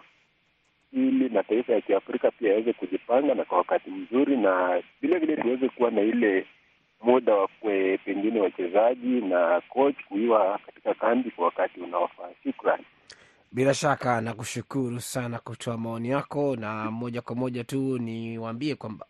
ili mataifa ya Kiafrika pia yaweze kujipanga na kwa wakati mzuri, na vile vile tuweze kuwa na ile muda wa pengine wachezaji na coach kuiwa katika kambi kwa wakati unaofaa. Shukrani. Bila shaka nakushukuru sana kutoa maoni yako, na moja kwa moja tu niwaambie kwamba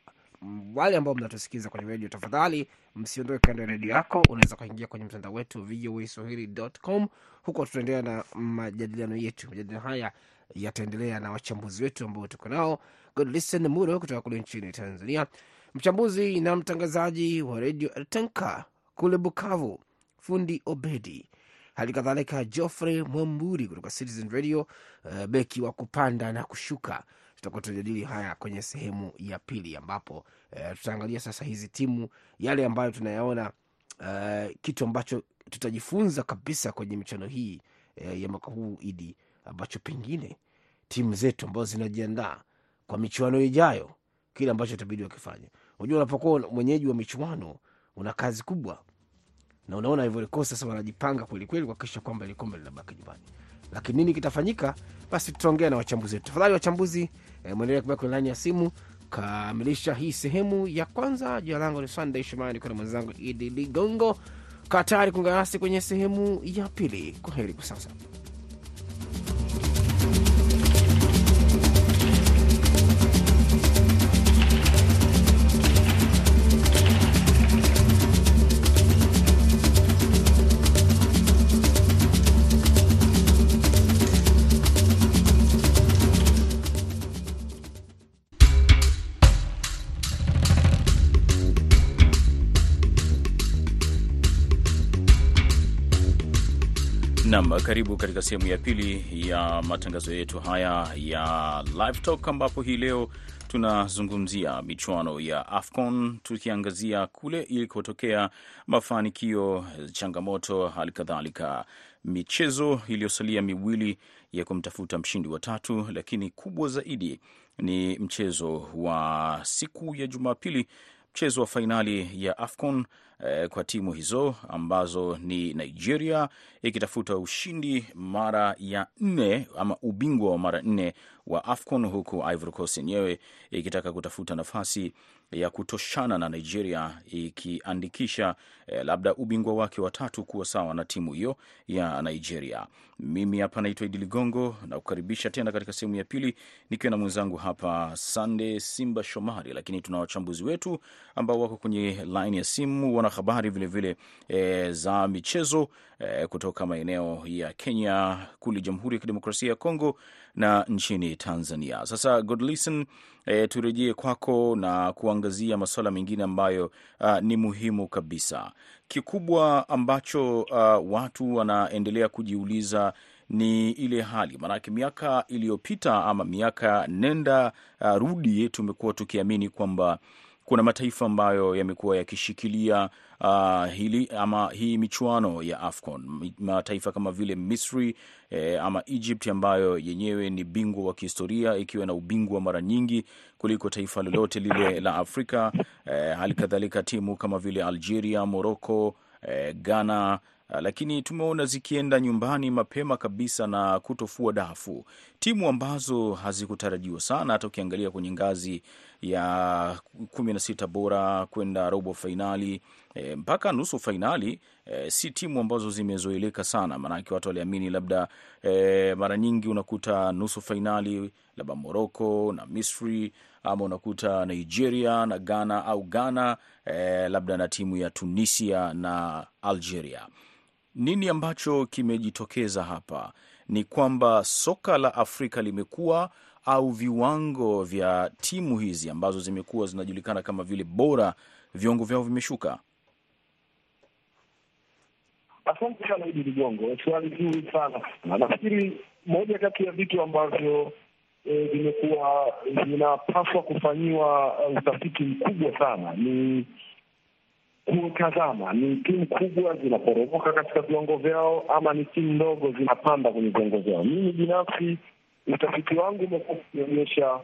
wale ambao mnatusikiza kwenye redio, tafadhali msiondoe kando ya redio yako. Unaweza kuingia kwenye mtandao wetu voaswahili.com. Huko tutaendelea na majadiliano yetu. Majadiliano haya yataendelea na wachambuzi wetu ambao tuko nao, Godlisten Muro kutoka kule nchini Tanzania, mchambuzi na mtangazaji wa redio Eltenka kule Bukavu, fundi Obedi, hali kadhalika Geoffrey Mwamburi kutoka Citizen Radio, uh, beki wa kupanda na kushuka. Tutakuwa tunajadili haya kwenye sehemu ya pili ambapo uh, tutaangalia sasa hizi timu yale ambayo tunayaona uh, kitu ambacho tutajifunza kabisa kwenye michano hii uh, ya mwaka huu idi ambacho pengine timu zetu ambazo zinajiandaa kwa michuano ijayo kile ambacho itabidi wakifanya unajua unapokuwa mwenyeji wa michuano una kazi kubwa, na unaona Ivory Coast sasa wanajipanga kwelikweli kuhakikisha kwamba ile kombe linabaki nyumbani. Lakini nini kitafanyika? Basi tutaongea na wachambuzi wetu. Tafadhali wachambuzi, eh, mwendelee kubaki kwenye laini ya simu kamilisha hii sehemu ya kwanza. Jina langu ni Sunday Shomani, niko na mwenzangu Idi Ligongo. Kaa tayari kuungana nasi kwenye sehemu ya pili. Kwa heri kwa sasa. Nam, karibu katika sehemu ya pili ya matangazo yetu haya ya Live Talk, ambapo hii leo tunazungumzia michuano ya AFCON tukiangazia kule ilikotokea mafanikio, changamoto, hali kadhalika michezo iliyosalia miwili ya kumtafuta mshindi wa tatu, lakini kubwa zaidi ni mchezo wa siku ya Jumapili, mchezo wa fainali ya AFCON eh, kwa timu hizo ambazo ni Nigeria ikitafuta ushindi mara ya nne ama ubingwa wa mara nne wa AFCON, huku Ivory Coast yenyewe ikitaka kutafuta nafasi ya kutoshana na Nigeria ikiandikisha eh, labda ubingwa wake wa tatu kuwa sawa na timu hiyo ya Nigeria. Mimi hapa naitwa Idi Ligongo na kukaribisha tena katika sehemu ya pili nikiwa na mwenzangu hapa Sande Simba Shomari, lakini tuna wachambuzi wetu ambao wako kwenye laini ya simu, wanahabari vilevile e, za michezo e, kutoka maeneo ya Kenya, kule Jamhuri ya Kidemokrasia ya Kongo na nchini Tanzania. Sasa Godlisten, e, turejee kwako na kuangazia masuala mengine ambayo a, ni muhimu kabisa. Kikubwa ambacho uh, watu wanaendelea kujiuliza ni ile hali, maanake miaka iliyopita ama miaka nenda uh, rudi, tumekuwa tukiamini kwamba kuna mataifa ambayo yamekuwa yakishikilia uh, hili ama hii michuano ya AFCON, mataifa kama vile Misri eh, ama Egypt ambayo yenyewe ni bingwa wa kihistoria ikiwa na ubingwa mara nyingi kuliko taifa lolote lile la Afrika. Eh, hali kadhalika timu kama vile Algeria, Morocco, eh, Ghana lakini tumeona zikienda nyumbani mapema kabisa na kutofua dafu, timu ambazo hazikutarajiwa sana. Hata ukiangalia kwenye ngazi ya kumi na sita bora kwenda robo fainali e, mpaka nusu fainali e, si timu ambazo zimezoeleka sana, maanake watu waliamini labda e, mara nyingi unakuta nusu fainali labda Moroko na Misri ama unakuta Nigeria na Ghana au Ghana e, labda na timu ya Tunisia na Algeria. Nini ambacho kimejitokeza hapa ni kwamba soka la Afrika limekuwa au viwango vya timu hizi ambazo zimekuwa zinajulikana kama vile bora, viwango vyao vimeshuka. Asante sana Idi Ligongo, swali zuri sana na nafikiri moja kati ya vitu ambavyo vimekuwa e, vinapaswa kufanyiwa utafiti mkubwa sana ni kutazama ni timu kubwa zinaporomoka katika viwango vyao ama ni timu ndogo zinapanda kwenye viwango vyao. Mimi binafsi utafiti wangu umekuwa ukionyesha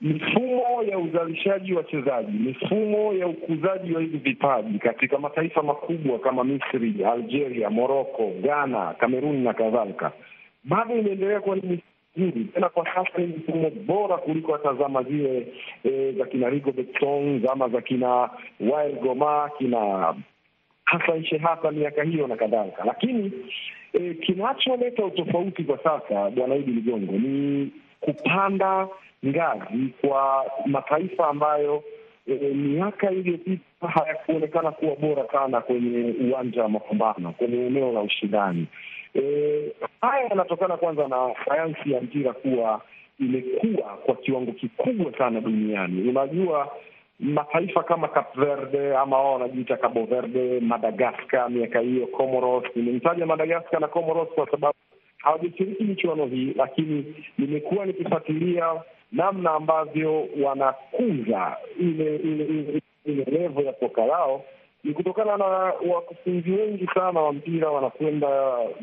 mifumo ya uzalishaji wachezaji, mifumo ya ukuzaji wa hivi vipaji katika mataifa makubwa kama Misri, Algeria, Moroko, Ghana, Kameruni na kadhalika, bado imeendelea kuwa ni nzuri tena kwa sasa ni mfumo bora kuliko hata zama zile e, za kina Rigobert Song, zama za kina Wael Goma, kina Hassan Shehata miaka hiyo na kadhalika. Lakini e, kinacholeta utofauti kwa sasa, Bwana Idi Ligongo, ni kupanda ngazi kwa mataifa ambayo e, miaka iliyopita hayakuonekana kuwa bora sana kwenye uwanja wa mapambano, kwenye eneo la ushindani. E, haya yanatokana kwanza na sayansi ya mpira kuwa imekuwa kwa kiwango kikubwa sana duniani. Unajua, mataifa kama Cape Verde ama wao wanajiita Cabo Verde, Madagaskar miaka hiyo, Comoros. Nimemtaja Madagaskar na Comoros kwa sababu hawajashiriki michuano hii, lakini nimekuwa nikifuatilia namna ambavyo wanakuza ile ile ile, levo ya soka lao ni kutokana na wakufunzi wengi sana wa mpira wanakwenda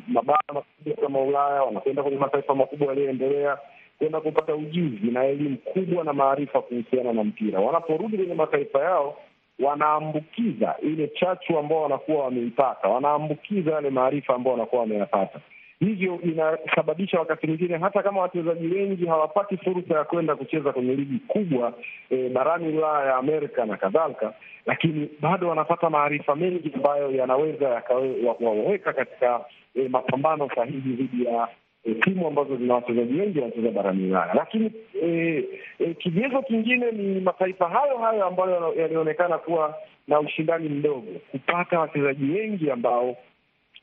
mabara makubwa kama Ulaya, wanakwenda kwenye mataifa makubwa yaliyoendelea kwenda kupata ujuzi na elimu kubwa na maarifa kuhusiana na mpira. Wanaporudi kwenye mataifa yao, wanaambukiza ile chachu ambao wanakuwa wameipata, wanaambukiza yale maarifa ambao wanakuwa wameyapata. Hivyo inasababisha wakati mwingine hata kama wachezaji wengi hawapati fursa ya kwenda kucheza kwenye ligi kubwa e, barani Ulaya ya Amerika na kadhalika, lakini bado wanapata maarifa mengi ambayo yanaweza yakawaweka katika e, mapambano sahihi dhidi ya e, timu ambazo zina wachezaji wengi wanacheza barani Ulaya. Lakini e, e, kigezo kingine ni mataifa hayo hayo ambayo yalionekana kuwa na ushindani mdogo kupata wachezaji wengi ambao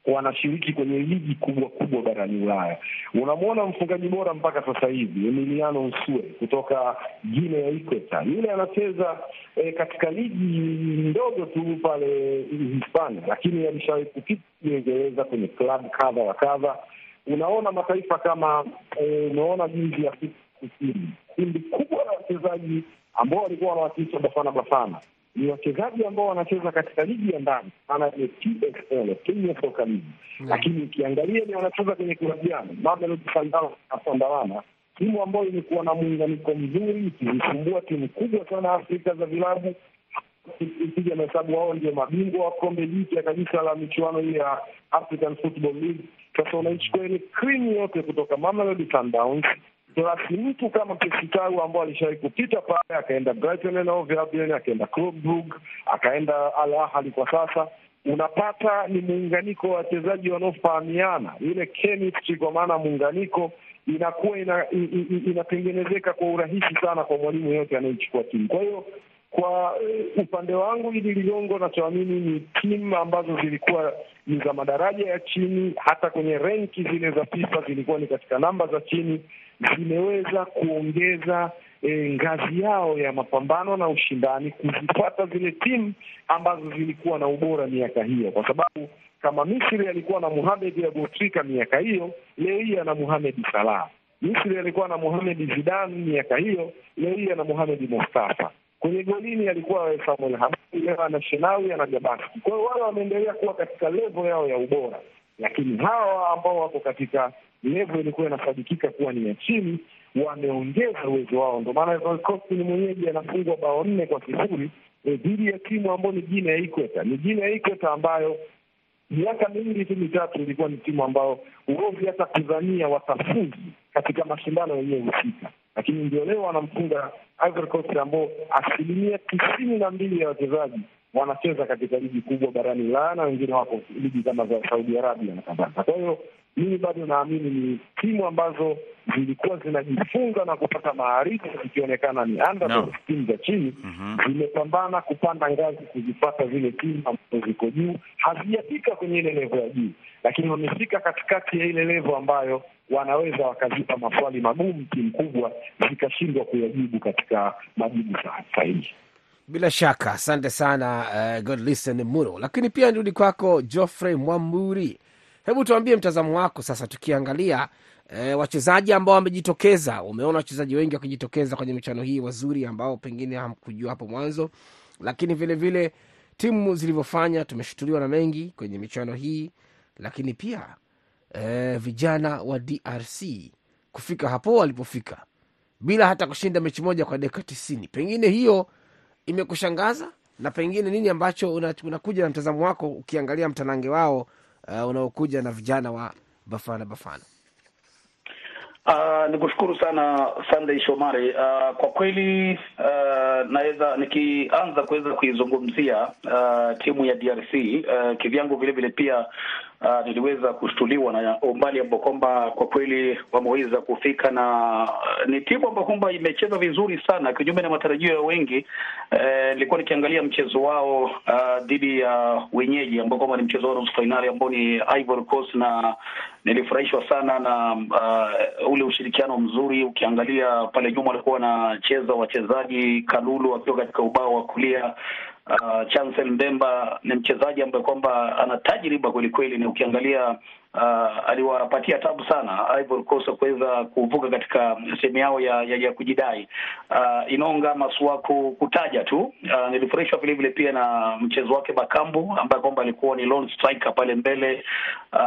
wanashiriki kwenye ligi kubwa kubwa barani Ulaya. Unamwona mfungaji bora mpaka sasa hivi Emiliano Nsue kutoka Gine ya Ikweta, yule anacheza e, katika ligi ndogo tu pale Hispania, lakini alishawahi kupita Uingereza kwenye klabu kadha wa kadha. Unaona mataifa kama umeona jinsi ya Afrika Kusini, kundi kubwa la wachezaji ambao walikuwa wanawakilisha Bafana Bafana ni wachezaji ambao wanacheza katika ligi ya ndani, maana ni TFL, Kenya Soka League. Lakini ukiangalia ni wanacheza kwenye klabu gani? Mamelodi Sundowns na Sondawana, timu ambayo imekuwa na muunganiko mzuri, ikizisumbua timu kubwa sana Afrika za vilabu. ikija mahesabu, wao ndio mabingwa wa kombe jipya kabisa la michuano hii ya African Football League. Sasa unaichukua ile krimu yote kutoka Mamelodi Sundowns Basi mtu kama Pesitau ambao alishawahi kupita pale, akaenda Brighton and Hove akaenda Club Brugge, akaenda Al Ahly kwa sasa. Unapata ni muunganiko wa wachezaji wanaofahamiana, ile chemistry, kwa maana muunganiko inakuwa ina, inatengenezeka kwa urahisi sana kwa mwalimu yeyote anayechukua timu. Kwa hiyo kwa upande wangu hili Ligongo, nachoamini ni timu ambazo zilikuwa ni za madaraja ya chini, hata kwenye renki zile za FIFA zilikuwa ni katika namba za chini, zimeweza kuongeza e, ngazi yao ya mapambano na ushindani, kuzipata zile timu ambazo zilikuwa na ubora miaka hiyo, kwa sababu kama Misri alikuwa na Mohamed Aboutrika miaka hiyo, leo hii ana Mohamed Salah. Misri alikuwa na Mohamed Zidane miaka hiyo, leo hii ana Mohamed Mustafa kwenye golini alikuwa Samuel Hamadi, leo ana Shenawi, ana Gabaski. Kwa hiyo wale wameendelea kuwa katika levo yao ya ubora, lakini hawa ambao wako katika levo ilikuwa inasadikika kuwa ni ya chini wameongeza uwezo wao. Ndio maana ni mwenyeji, anafungwa bao nne kwa sifuri dhidi ya timu ambayo ni Guinea ya Ikweta. Ni Guinea ya Ikweta ambayo miaka mingi tu mitatu ilikuwa ni timu ambayo huwezi hata kudhania watafuzi katika mashindano yenyewe husika, lakini ndio leo wanamfunga Ivory Coast ambao asilimia tisini na mbili ya wachezaji wanacheza katika ligi kubwa barani Ulaya na wengine wako ligi kama za Saudi Arabia na kadhalika. Kwa hiyo mimi bado naamini ni timu ambazo zilikuwa zinajifunza na kupata maarifa zikionekana ni underdog no. timu za chini zimepambana mm -hmm. kupanda ngazi kuzipata zile timu ambazo ziko juu, hazijafika kwenye ile levo ya juu, lakini wamefika katikati ya ile levo ambayo wanaweza wakazipa maswali magumu timu kubwa zikashindwa kuyajibu katika majibu sahihi. Bila shaka asante sana uh, Godlisten Muro. Lakini pia nirudi kwako Geoffrey Mwamburi, hebu tuambie mtazamo wako sasa, tukiangalia e, wachezaji ambao wamejitokeza. Umeona wachezaji wengi wakijitokeza kwenye michano hii wazuri, ambao pengine hamkujua hapo mwanzo, lakini vilevile vile, timu zilivyofanya, tumeshutuliwa na mengi kwenye michano hii, lakini pia e, vijana wa DRC kufika hapo walipofika bila hata kushinda mechi moja kwa dakika tisini, pengine hiyo imekushangaza na pengine nini ambacho unakuja na mtazamo wako ukiangalia mtanange wao uh, unaokuja na vijana wa Bafana Bafana? Uh, ni kushukuru sana Sunday Shomari. Uh, kwa kweli uh, naweza nikianza kuweza kuizungumzia uh, timu ya DRC uh, kivyangu vile vile pia Uh, niliweza kushtuliwa na umbali ambao kwamba kwa kweli wameweza kufika, na uh, ni timu ambao kwamba imecheza vizuri sana kinyume na matarajio ya wengi. Nilikuwa uh, nikiangalia mchezo wao dhidi uh, ya uh, wenyeji ambao kwamba ni mchezo wa nusu fainali ambao ni Ivory Coast, na nilifurahishwa sana na uh, ule ushirikiano mzuri. Ukiangalia pale nyuma walikuwa wanacheza wachezaji, Kalulu akiwa katika ubao wa kulia Uh, Chancel Mbemba ni mchezaji ambaye kwamba ana tajriba kweli na ukiangalia uh, aliwapatia tabu sana Ivory Coast kuweza kuvuka katika sehemu yao ya, ya, ya kujidai. Uh, Inonga Masuaku kutaja tu uh, nilifurahishwa vile vile pia na mchezo wake Bakambu ambaye kwamba alikuwa ni lone striker pale mbele. Uh,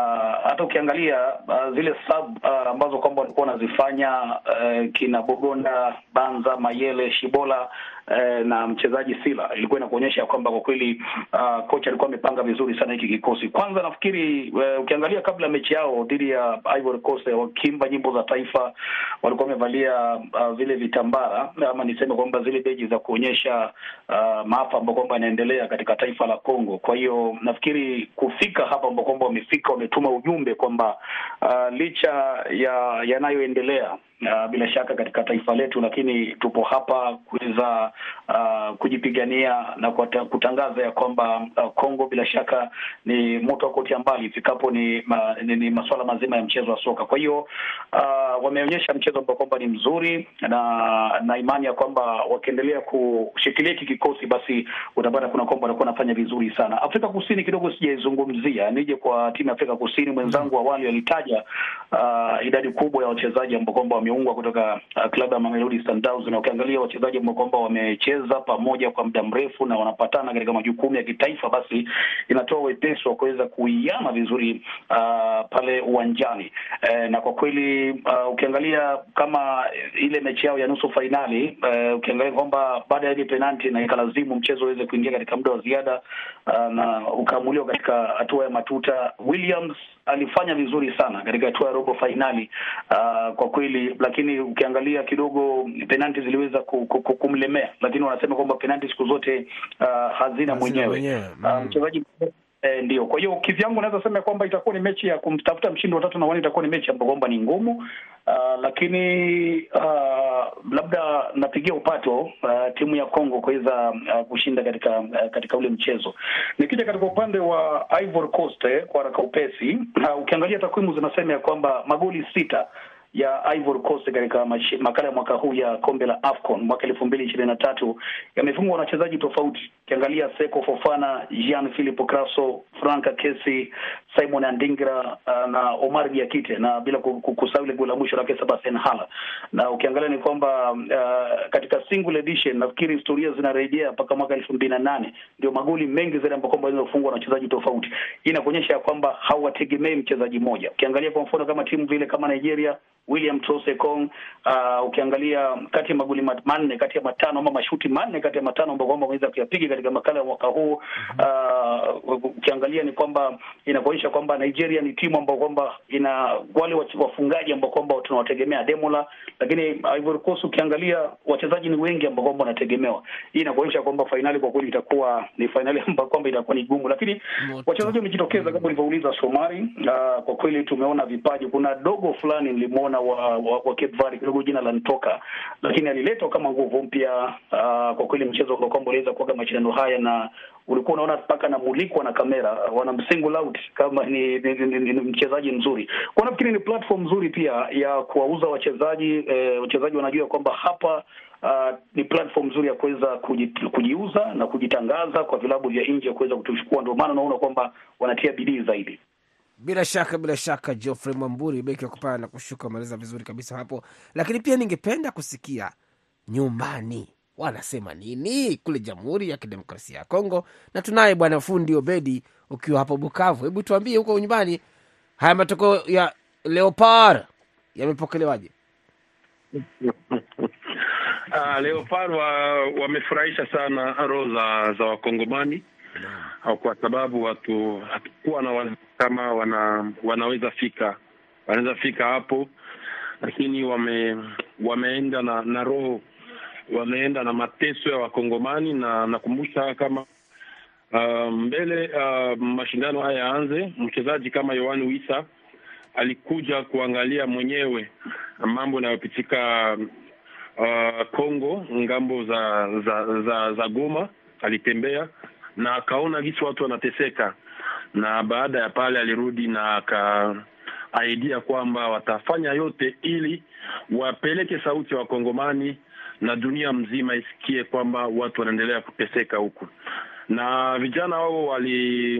hata ukiangalia uh, zile sub uh, ambazo kwamba walikuwa wanazifanya uh, kina Bogonda, Banza, Mayele, Shibola uh, na mchezaji Sila ilikuwa inakuonyesha kwamba kwa kweli uh, kocha alikuwa amepanga vizuri sana hiki kikosi. Kwanza nafikiri uh, ukiangalia kabla mechi yao dhidi ya Ivory Coast wakiimba nyimbo za taifa walikuwa wamevalia uh, vile vitambara ama niseme kwamba zile beji za kuonyesha uh, maafa ambayo kwamba yanaendelea katika taifa la Kongo. Kwa hiyo nafikiri kufika hapa ambao kwamba wamefika, wametuma ujumbe kwamba uh, licha ya yanayoendelea uh, bila shaka katika taifa letu, lakini tupo hapa kuweza uh, kujipigania na kutangaza ya kwamba uh, Kongo bila shaka ni moto wa kutia mbali ifikapo ni, ma, ni, ni masuala mazima ya mchezo wa soka. Kwa hiyo uh, wameonyesha mchezo ambao kwamba ni mzuri na na imani ya kwamba wakiendelea kushikilia hiki kikosi, basi utapata kuna kwamba watakuwa wanafanya vizuri sana. Afrika Kusini kidogo sijaizungumzia, nije kwa timu ya Afrika Kusini. Mwenzangu awali alitaja uh, idadi kubwa ya wachezaji ambao kwamba wameungwa kutoka uh, klabu ya Mamelodi Sundowns, na ukiangalia wachezaji ambao kwamba wamecheza pamoja kwa muda mrefu na wanapatana katika majukumu ya kitaifa, basi inatoa wepesi wa kuweza kuiana vizuri uh, pale uwanjani uh, na kwa kweli uh, ukiangalia kama ile mechi yao ya nusu fainali uh, ukiangalia kwamba baada ya ile penalti na ikalazimu mchezo uweze kuingia katika muda wa ziada uh, na ukaamuliwa katika hatua ya matuta. Williams alifanya vizuri sana katika hatua ya robo fainali uh, kwa kweli, lakini ukiangalia kidogo penalti ziliweza kumlemea, lakini wanasema kwamba penalti siku zote uh, hazina mwenyewe. Uh, mchezaji E, ndio. Kwa hiyo kivyangu naweza sema kwamba itakuwa ni mechi ya kumtafuta mshindi wa tatu na wane, itakuwa ni mechi ambayo kwamba ni ngumu uh, lakini uh, labda napigia upato uh, timu ya Kongo kuweza uh, kushinda katika uh, katika ule mchezo. Nikija katika upande wa Ivory Coast eh, kwa haraka upesi uh, ukiangalia takwimu zinasema ya kwamba magoli sita ya Ivory Coast katika makala ya mwaka huu ya kombe la AFCON mwaka elfu mbili ishirini na tatu yamefungwa wachezaji tofauti. Ukiangalia Seko Fofana, Jean Philippe Crasso, Franka Kesi, Simon Andingra uh, na Omar Diakite na bila kusahau ile goli la mwisho lake Sebastian Haller. Na ukiangalia ni kwamba uh, katika single edition nafikiri historia zinarejea mpaka mwaka elfu mbili na nane ndio magoli mengi zaidi ambayo kwamba kufungwa na wachezaji tofauti. Hii inakuonyesha ya kwamba hawategemei mchezaji mmoja. Ukiangalia kwa mfano kama timu vile kama Nigeria William Trosekong uh, ukiangalia kati ya magoli manne kati ya matano ama mashuti manne kati ya matano ambao kwamba wameweza kuyapiga katika makala ya mwaka huu uh, ukiangalia ni kwamba inakuonyesha kwamba Nigeria ni timu ambao kwamba ina wale wafungaji ambao kwamba tunawategemea Demola, lakini Ivory Coast ukiangalia wachezaji ni wengi ambao kwamba wanategemewa. Hii inakuonyesha kwamba fainali kwa kweli itakuwa ni fainali ambayo kwamba itakuwa ni gumu, lakini wachezaji wamejitokeza kama ulivyouliza Somari. Uh, kwa kweli tumeona vipaji. Kuna dogo fulani nilimwona wa, wa, wa Cape Verde kidogo jina lanitoka, lakini aliletwa kama nguvu mpya. Uh, kwa kweli mchezo kwa kwamba uliweza kuaga mashindano haya na ulikuwa unaona mpaka namulikwa na kamera, wanamsingle out kama ni, ni, ni, ni, ni mchezaji mzuri. Kwa nafikiri ni platform nzuri pia ya kuwauza wachezaji eh, wachezaji wanajua kwamba hapa Uh, ni platform nzuri ya kuweza kujiuza na kujitangaza kwa vilabu vya nje kuweza kutuchukua. Ndio maana unaona kwamba wanatia bidii zaidi. Bila shaka bila shaka, Geoffrey Mwamburi, beki wa kupanda na kushuka, umeeleza vizuri kabisa hapo, lakini pia ningependa kusikia nyumbani wanasema nini kule Jamhuri ya Kidemokrasia ya Kongo, na tunaye bwana fundi Obedi ukiwa hapo Bukavu. Hebu tuambie huko nyumbani, haya matokeo ya Leopard yamepokelewaje? Uh, [LAUGHS] Leopard wamefurahisha sana roho za za Wakongomani kwa sababu watu hatukuwa na kama wana, wanaweza fika wanaweza fika hapo, lakini wame, wameenda na, na roho wameenda na mateso ya Wakongomani, na nakumbusha kama uh, mbele uh, mashindano haya yaanze, mchezaji kama Yohani Wisa alikuja kuangalia mwenyewe mambo yanayopitika Kongo uh, ng'ambo za za za, za Goma, alitembea na akaona gisi watu wanateseka, na baada ya pale alirudi na akaaidia kwamba watafanya yote ili wapeleke sauti ya wa Wakongomani na dunia mzima isikie kwamba watu wanaendelea kuteseka huku, na vijana wao wali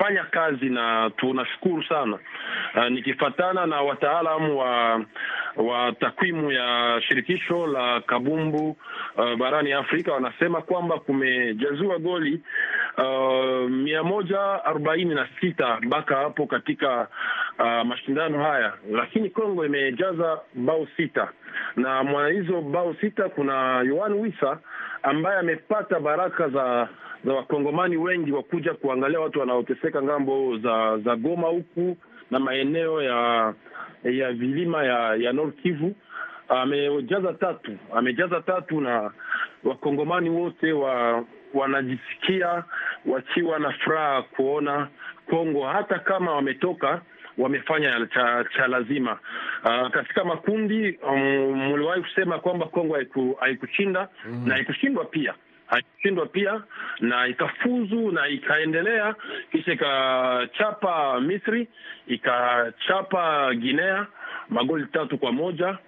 wamefanya kazi na tunashukuru sana. Uh, nikifatana na wataalamu wa wa takwimu ya shirikisho la kabumbu uh, barani Afrika wanasema kwamba kumejazua goli uh, mia moja arobaini na sita mpaka hapo katika uh, mashindano haya, lakini Kongo imejaza bao sita na mwa hizo bao sita kuna Yohan Wissa ambaye amepata baraka za za wakongomani wengi wa kuja kuangalia watu wanaoteseka ng'ambo za za Goma huku na maeneo ya ya vilima ya ya North Kivu. Amejaza tatu, amejaza tatu, na wakongomani wote wa wanajisikia wakiwa na furaha kuona Kongo, hata kama wametoka wamefanya cha, cha lazima. Uh, katika makundi um, kusema kwamba Kongo haiku, haikushinda mm. na haikushindwa pia haikushindwa pia na ikafuzu na ikaendelea, kisha ikachapa Misri, ikachapa Guinea magoli tatu kwa moja.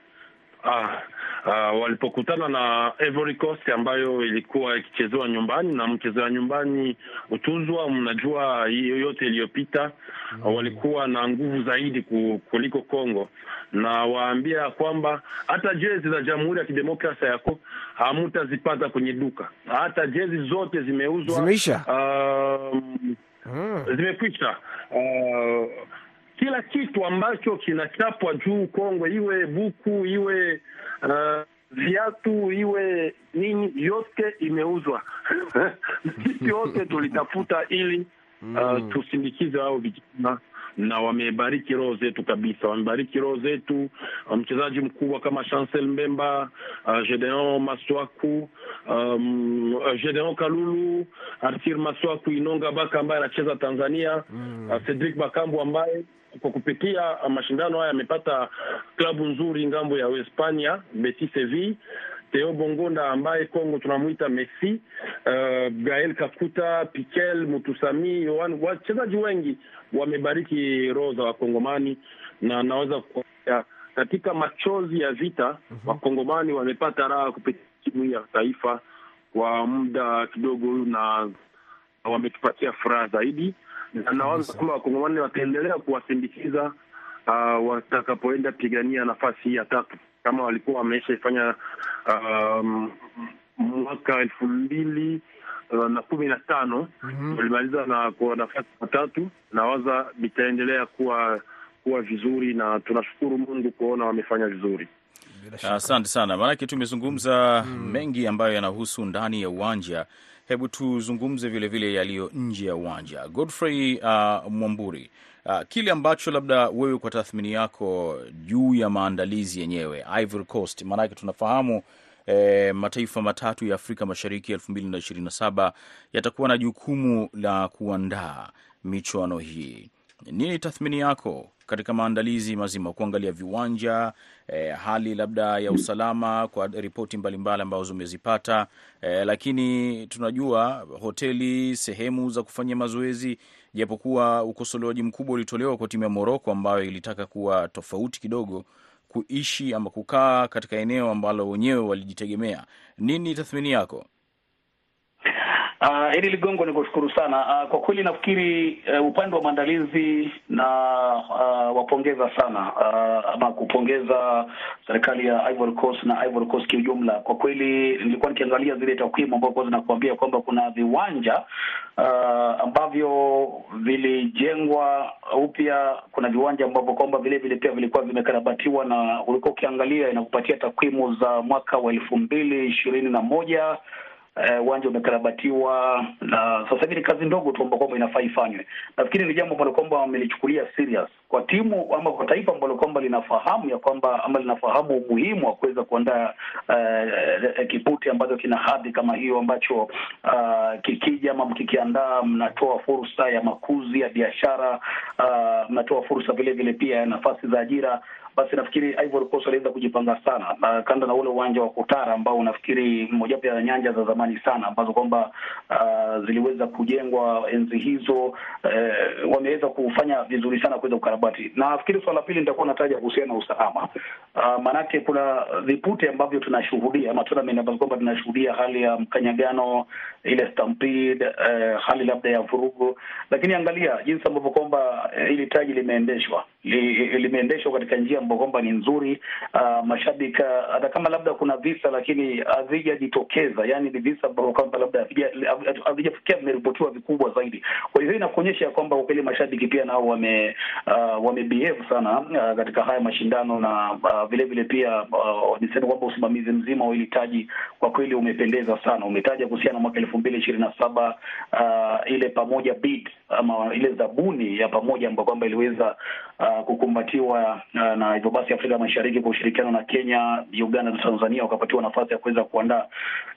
Ah, ah, walipokutana na Ivory Coast ambayo ilikuwa ikichezewa nyumbani na mchezewa nyumbani utuzwa, Mnajua hiyo yote iliyopita, mm. walikuwa na nguvu zaidi kuliko Kongo, na waambia kwamba hata jezi za Jamhuri ya Kidemokrasia yako hamutazipata kwenye duka, hata jezi zote zimeuzwa, zimeisha, um, mm. zimekwisha uh, kila kitu ambacho kinachapwa juu Kongwe, iwe buku iwe uh, viatu iwe nini, yote imeuzwa. [LAUGHS] Sisi wote tulitafuta ili uh, tusindikize hao vijana na wamebariki roho zetu kabisa, wamebariki roho zetu. Mchezaji mkubwa kama Chancel Mbemba, uh, Gedeon Maswaku, um, uh, Gedeon Kalulu, Artir Maswaku, Inonga Baka ambaye anacheza Tanzania, mm. uh, Cedric Bakambu ambaye kwa kupitia mashindano haya amepata klabu nzuri ng'ambo ya Uhispania, Betis Sevilla. Theo Bongonda ambaye Kongo tunamwita Messi, uh, Gael Kakuta, Pikel Mutusami, Yohan, wachezaji wengi wamebariki roho za Wakongomani, na naweza kuambia katika machozi ya vita mm -hmm. Wakongomani wamepata raha kupitia timu ya taifa kwa muda kidogo, huyu, na wametupatia furaha zaidi na nawaza kwamba wakongomani wataendelea kuwasindikiza uh, watakapoenda pigania nafasi hii ya tatu kama walikuwa wameishaifanya um, mwaka elfu mbili uh, na kumi na tano walimaliza na kwa nafasi ya tatu. Nawaza vitaendelea kuwa kuwa vizuri, na tunashukuru Mungu kuona wamefanya vizuri. Asante uh, sana, maanake tumezungumza mm. mengi ambayo yanahusu ndani ya uwanja Hebu tuzungumze vilevile yaliyo nje ya uwanja. Godfrey uh, Mwamburi, uh, kile ambacho labda wewe kwa tathmini yako juu ya maandalizi yenyewe Ivory Coast, maanake tunafahamu eh, mataifa matatu ya Afrika Mashariki elfu mbili na ishirini na saba yatakuwa na jukumu la kuandaa michuano hii. Nini tathmini yako katika maandalizi mazima, kuangalia viwanja eh, hali labda ya usalama kwa ripoti mbalimbali ambazo umezipata eh, lakini tunajua hoteli, sehemu za kufanyia mazoezi, japokuwa ukosolewaji mkubwa ulitolewa kwa timu ya Moroko ambayo ilitaka kuwa tofauti kidogo, kuishi ama kukaa katika eneo ambalo wenyewe walijitegemea. Nini tathmini yako? Uh, hili Ligongo, ni kushukuru sana. Uh, kwa kweli nafikiri uh, upande wa maandalizi na uh, wapongeza sana. Uh, ama kupongeza serikali ya Ivory Coast na Ivory Coast kiujumla. Kwa kweli nilikuwa nikiangalia zile takwimu ambazo zinakuambia kwamba kuna viwanja uh, ambavyo vilijengwa upya, kuna viwanja ambavyo kwamba vile vile pia vilikuwa vimekarabatiwa, na ulikuwa ukiangalia inakupatia takwimu za mwaka wa elfu mbili ishirini na moja uwanja uh, umekarabatiwa na sasa hivi ni kazi ndogo tu ambayo kwamba inafaa ifanywe. Nafikiri ni jambo ambalo kwamba wamelichukulia serious kwa timu ama kwa taifa ambalo kwamba linafahamu ya kwamba ama linafahamu umuhimu wa kuweza kuandaa uh, kipute ambacho kina hadhi kama hiyo ambacho uh, kikija ama mkikiandaa, mnatoa fursa ya makuzi ya biashara uh, mnatoa fursa vile vile pia ya nafasi za ajira basi nafikiri Ivory Coast waliweza kujipanga sana, na kando na ule uwanja wa Kutara ambao unafikiri mojawapo ya nyanja za zamani sana ambazo kwamba uh, ziliweza kujengwa enzi hizo, uh, wameweza kufanya vizuri sana kuweza kukarabati. Na nafikiri swala la pili nitakuwa nataja kuhusiana na usalama, uh, maanake kuna vipute ambavyo tunashuhudia ama tournament ambazo kwamba tunashuhudia hali ya mkanyagano, ile stampede, uh, hali labda ya vurugu, lakini angalia jinsi ambavyo kwamba uh, ili taji limeendeshwa li, limeendeshwa katika njia ambayo kwamba ni nzuri. Uh, mashabiki hata kama labda kuna visa lakini havijajitokeza, yani ni visa ambavyo kwamba labda havijafikia vimeripotiwa vikubwa zaidi. Kwa hiyo inakuonyesha kwamba kweli mashabiki pia nao wame uh, wamebehave sana uh, katika haya mashindano na uh, vile vile pia uh, niseme kwamba usimamizi mzima wa hili kwa kweli umependeza sana. Umetaja kuhusiana na mwaka elfu mbili ishirini na saba uh, ile pamoja bid ama ile zabuni ya pamoja ambayo kwamba iliweza uh, kukumbatiwa uh, na hivyo basi Afrika Mashariki kwa ushirikiano na Kenya, Uganda na Tanzania wakapatiwa nafasi ya kuweza kuandaa.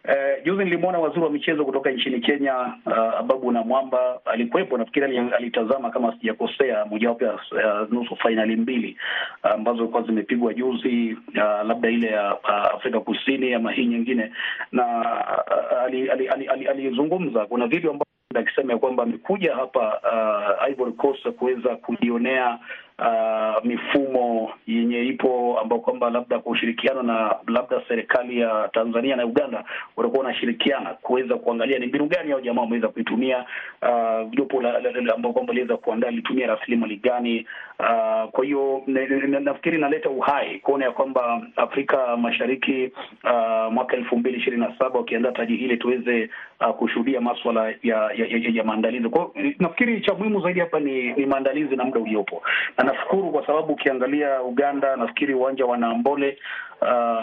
Uh, juzi nilimwona waziri wa michezo kutoka nchini Kenya uh, Ababu na Mwamba alikuwepo, nafikiri alitazama kama sijakosea, mojawapo ya uh, nusu fainali mbili ambazo uh, ilikuwa zimepigwa juzi uh, labda ile ya uh, Afrika Kusini ama hii nyingine, na uh, alizungumza ali, ali, ali, ali kuna video akisema ya kwamba amekuja hapa uh, Ivory Coast kuweza kujionea uh, mifumo yenye ipo ambao kwamba labda kwa ushirikiano na labda serikali ya Tanzania na Uganda watakuwa wanashirikiana kuweza kuangalia ni mbinu gani hao jamaa wameweza kuitumia, jopo uh, ambao kwamba liweza kuandaa litumia rasilimali gani. Uh, kwa hiyo nafikiri inaleta uhai kuona ya kwamba Afrika Mashariki uh, mwaka elfu mbili ishirini na saba wakiandaa taji hili tuweze uh, kushuhudia maswala ya ya, ya, ya maandalizi. Kwa hiyo nafikiri cha muhimu zaidi hapa ni, ni maandalizi na muda uliopo na nashukuru kwa sababu ukiangalia Uganda, nafikiri uwanja wa Nambole,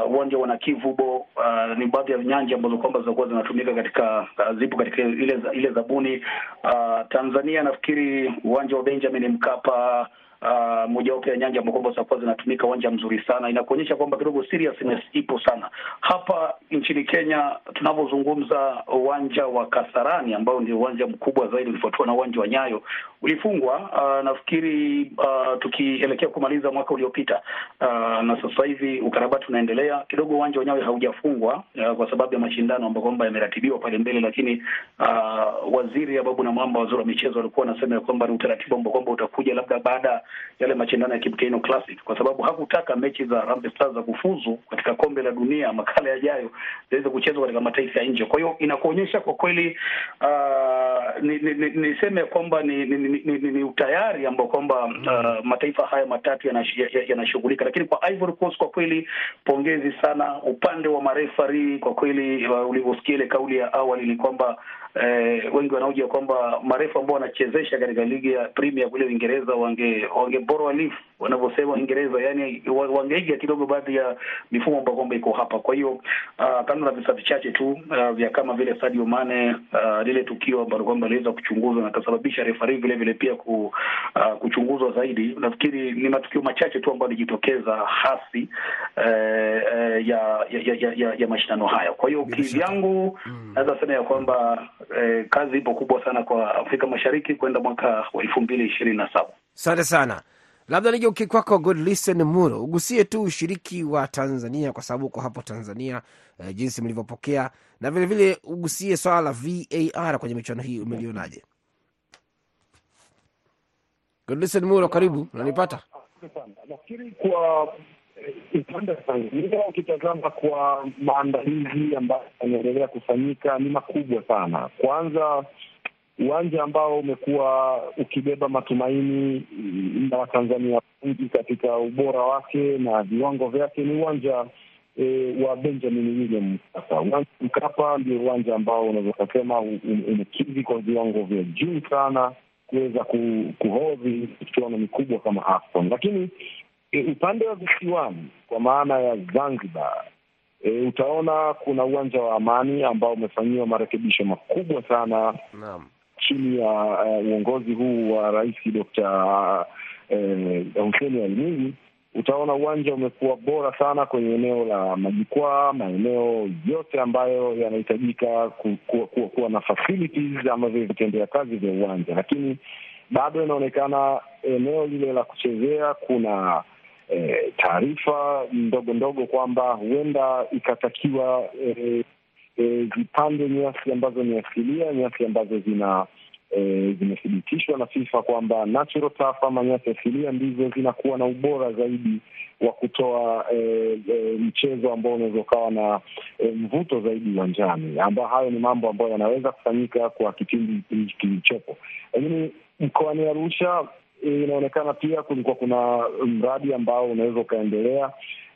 uwanja uh, wa Nakivubo uh, ni baadhi ya nyanja ambazo kwamba zitakuwa zinatumika katika uh, zipo katika ile ile zabuni. Uh, Tanzania, nafikiri uwanja wa Benjamin Mkapa Uh, mojawapo ya nyanja kwamba zitakuwa zinatumika, uwanja mzuri sana, inakuonyesha kwamba kidogo seriousness ipo sana hapa nchini Kenya. Tunavyozungumza, uwanja wa Kasarani ambao ndio uwanja mkubwa zaidi ulifuatiwa na uwanja wa Nyayo ulifungwa, uh, nafikiri uh, tukielekea kumaliza mwaka uliopita, uh, na sasa hivi ukarabati unaendelea kidogo. Uwanja wa Nyayo haujafungwa uh, kwa sababu ya mashindano ambayo kwamba yameratibiwa pale mbele, lakini uh, waziri Ababu na waziri wa michezo, alikuwa anasema ya kwamba ni utaratibu ambao kwamba utakuja labda baada yale mashindano ya Kipkeino Classic kwa sababu hakutaka mechi za Harambee Stars za kufuzu katika kombe la dunia makala yajayo ziweze kuchezwa katika mataifa ya nje. Kwa hiyo inakuonyesha kwa kweli uh, niseme ni, ni kwamba ni, ni, ni, ni, ni, utayari ambao kwamba uh, mataifa haya matatu yanashughulika, lakini kwa Ivory Coast kwa kweli pongezi sana upande wa marefari kwa kweli. Uh, ulivyosikia ile kauli ya awali ni kwamba Eh, wengi wanaoja kwamba marefu ambao wanachezesha katika ligi ya Premier kule Uingereza wange wangeborwa leaf wanavyosema Uingereza, yani wangeiga kidogo baadhi ya mifumo ambayo kwamba iko hapa. Kwa hiyo uh, kando na visa vichache tu uh, vya kama vile Sadio Mane uh, lile tukio ambalo kwamba liweza kuchunguzwa na kasababisha refari vile vile pia ku, uh, kuchunguzwa zaidi, nafikiri ni matukio machache tu ambayo alijitokeza hasi uh, uh, ya, ya, ya, ya, ya mashindano haya. Kwa hiyo kivyangu naweza mm. sema ya kwamba Eh, kazi ipo kubwa sana kwa Afrika Mashariki kwenda mwaka wa elfu mbili ishirini na saba. Asante sana, labda nije uki kwako Godlisten Muro, ugusie tu ushiriki wa Tanzania kwa sababu uko hapo Tanzania, eh, jinsi mlivyopokea na vilevile vile ugusie swala la VAR kwenye michuano hii, umelionaje? Godlisten Muro, karibu, unanipata? Nafikiri kwa upande wa Tanzania ukitazama kwa maandalizi ambayo yanaendelea kufanyika ni makubwa sana. Kwanza uwanja ambao umekuwa ukibeba matumaini na Watanzania wengi katika ubora wake na viwango vyake ni uwanja e, wa Benjamin William Mkapa. Uwanja Mkapa ndio uwanja ambao unaweza ukasema umekidhi kwa viwango vya juu sana kuweza kuhodhi michuano mikubwa kama AFCON, lakini E, upande wa visiwani kwa maana ya Zanzibar e, utaona kuna uwanja wa Amani ambao umefanyiwa marekebisho makubwa sana naam, chini ya uh, uongozi huu wa Rais Dokta Hussein Ali Mwinyi. Utaona uwanja umekuwa bora sana kwenye eneo la majukwaa, maeneo yote ambayo yanahitajika kuwa, ku, ku, kuwa na facilities ambavyo vitendea kazi vya uwanja, lakini bado inaonekana eneo lile la kuchezea kuna eh, taarifa ndogo ndogo kwamba huenda ikatakiwa e, e, zipande nyasi ambazo ni asilia, nyasi ambazo zina E, zimethibitishwa na FIFA kwamba natural turf ama nyasi asilia ndizo zinakuwa na ubora zaidi wa kutoa e, e, mchezo ambao unaweza ukawa na e, mvuto zaidi uwanjani, ambao hayo ni mambo ambayo yanaweza kufanyika kwa kipindi kilichopo. Lakini mkoani Arusha inaonekana pia kulikuwa kuna mradi ambao unaweza ukaendelea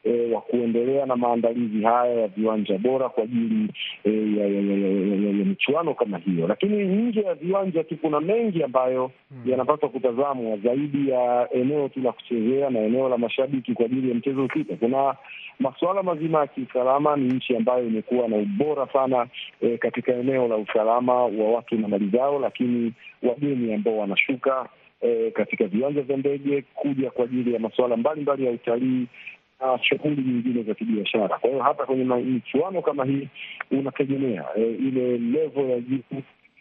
E, wa kuendelea na maandalizi haya ya viwanja bora kwa ajili e, ya, ya, ya, ya, ya michuano kama hiyo. Lakini nje ya viwanja tu kuna mengi ambayo hmm, yanapaswa kutazamwa zaidi ya eneo tu la kuchezea na eneo la mashabiki kwa ajili ya mchezo husika. Kuna masuala mazima ya kiusalama. Ni nchi ambayo imekuwa na ubora sana e, katika eneo la usalama wa watu na mali zao, lakini wageni ambao wanashuka e, katika viwanja vya ndege kuja kwa ajili ya masuala mbalimbali ya utalii na shughuli nyingine za kibiashara. Kwa hiyo hata kwenye michuano kama hii unategemea e, ile level ya juu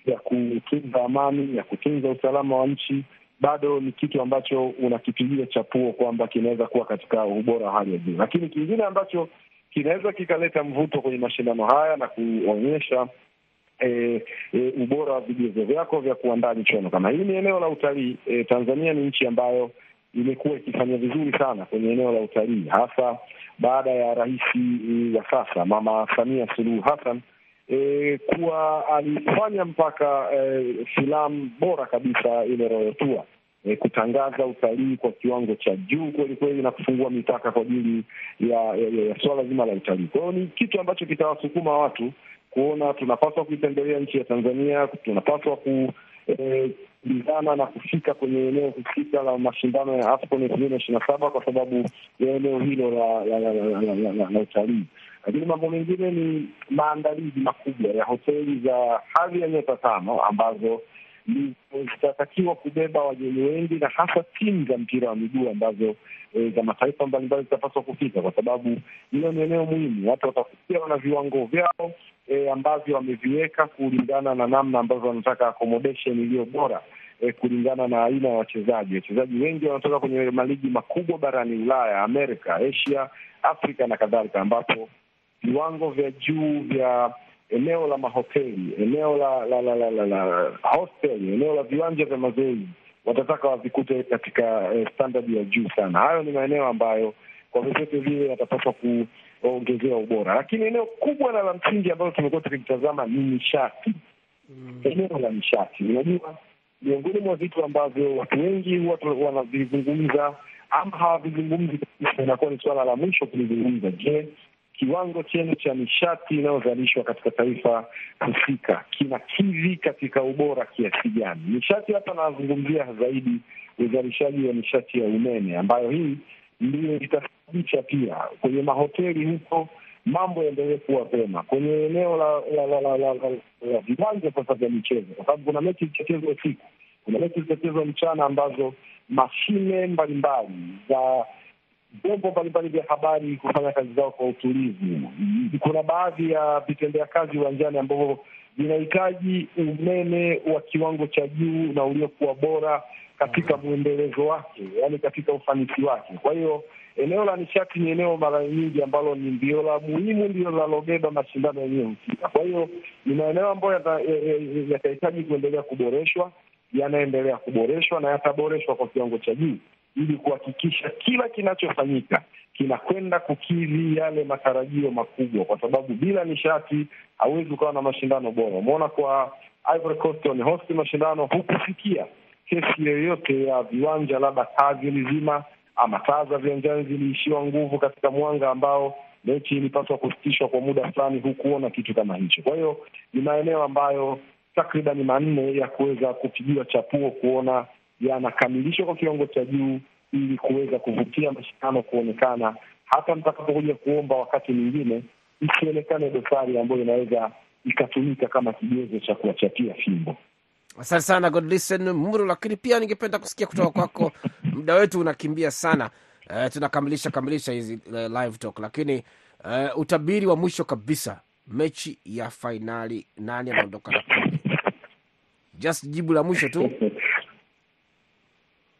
ya kutunza amani, ya kutunza usalama wa nchi, bado ni kitu ambacho unakipigia chapuo kwamba kinaweza kuwa katika ubora wa hali ya juu. Lakini kingine ambacho kinaweza kikaleta mvuto kwenye mashindano haya na kuonyesha E, e, ubora wa vigezo vyako vya kuandaa michuano kama hii. Ni eneo la utalii e, Tanzania ni nchi ambayo imekuwa ikifanya vizuri sana kwenye eneo la utalii, hasa baada ya rais wa sasa Mama Samia Suluhu Hassan e, kuwa alifanya mpaka e, filamu bora kabisa ile Royal Tour e, kutangaza utalii kwa kiwango cha juu kweli kweli na kufungua mipaka kwa ajili ya, ya, ya, ya suala zima la utalii. Kwa hiyo ni kitu ambacho kitawasukuma watu kuona tunapaswa kuitembelea nchi ya Tanzania, tunapaswa ku kulingana na kufika kwenye eneo husika la mashindano ya AFCON elfu mbili na ishirini na saba kwa sababu ya eneo hilo la utalii. Lakini mambo mengine ni maandalizi makubwa ya hoteli za hadhi ya nyota tano ambazo zitatakiwa kubeba wageni wengi na hasa timu za mpira wa miguu ambazo e, za mataifa mbalimbali zitapaswa kufika, kwa sababu hilo ni eneo muhimu. Watu watakuja wana viwango vyao e, ambavyo wameviweka kulingana na namna ambavyo wanataka accommodation iliyo bora e, kulingana na aina ya wachezaji. Wachezaji wengi wanatoka kwenye maligi makubwa barani Ulaya, Amerika, Asia, Afrika na kadhalika, ambapo viwango vya juu vya eneo la mahoteli, eneo la la la la, la, la hostel, eneo la viwanja vya mazoezi watataka wavikute katika eh, standard ya juu sana. Hayo ni maeneo ambayo kwa vyovyote vile yatapaswa kuongezewa ubora, lakini eneo kubwa na la msingi ambalo tumekuwa tukilitazama ni nishati. Mm. Eneo la nishati, unajua, miongoni mwa vitu ambavyo watu wengi huwa wanavizungumza ama hawavizungumzi kabisa, inakuwa ni suala la mwisho kulizungumza. Je, kiwango chenu cha nishati inayozalishwa katika taifa husika kinakidhi katika ubora kiasi gani? Nishati hapa nazungumzia zaidi uzalishaji wa nishati ya umeme, ambayo hii ndiyo itasababisha pia kwenye mahoteli huko mambo yaendelee kuwa pema, kwenye eneo la viwanja sasa vya michezo, kwa sababu kuna mechi zitachezwa usiku, kuna mechi zitachezwa mchana, ambazo mashine mbalimbali za vyombo mbalimbali vya habari kufanya kazi zao kwa utulivu. Kuna baadhi ya vitendea kazi uwanjani ambavyo vinahitaji umeme wa kiwango cha juu na uliokuwa bora katika mwendelezo wake, yaani katika ufanisi wake. Kwa hiyo eneo la nishati ni eneo mara nyingi ambalo ni ndio la muhimu, ndio linalobeba mashindano yenyewe husika. Kwa hiyo ni maeneo ambayo yatahitaji kuendelea kuboreshwa, yanaendelea kuboreshwa na yataboreshwa kwa kiwango cha juu ili kuhakikisha kila kinachofanyika kinakwenda kukidhi yale matarajio makubwa, kwa sababu bila nishati hauwezi ukawa na mashindano bora. Umeona kwa Ivory Coast wamehosti mashindano, hukusikia kesi yoyote ya viwanja, labda taa zilizima ama taa za viwanjani ziliishiwa nguvu katika mwanga ambao mechi ilipaswa kusitishwa kwa muda fulani, hukuona kitu kama hicho. Kwa hiyo ni maeneo ambayo takribani manne ya kuweza kupigiwa chapuo kuona yanakamilishwa kwa kiwango cha juu ili kuweza kuvutia mashindano kuonekana, hata mtakapokuja kuomba wakati mwingine isionekane dosari ambayo inaweza ikatumika kama kigezo cha kuwachatia fimbo. Asante sana Godlisten Muru, lakini pia ningependa kusikia kutoka kwako. [LAUGHS] Muda wetu unakimbia sana. Uh, tunakamilisha kamilisha hizi uh, live talk, lakini uh, utabiri wa mwisho kabisa, mechi ya fainali, nani anaondoka na kombe? Just jibu la mwisho tu. [LAUGHS]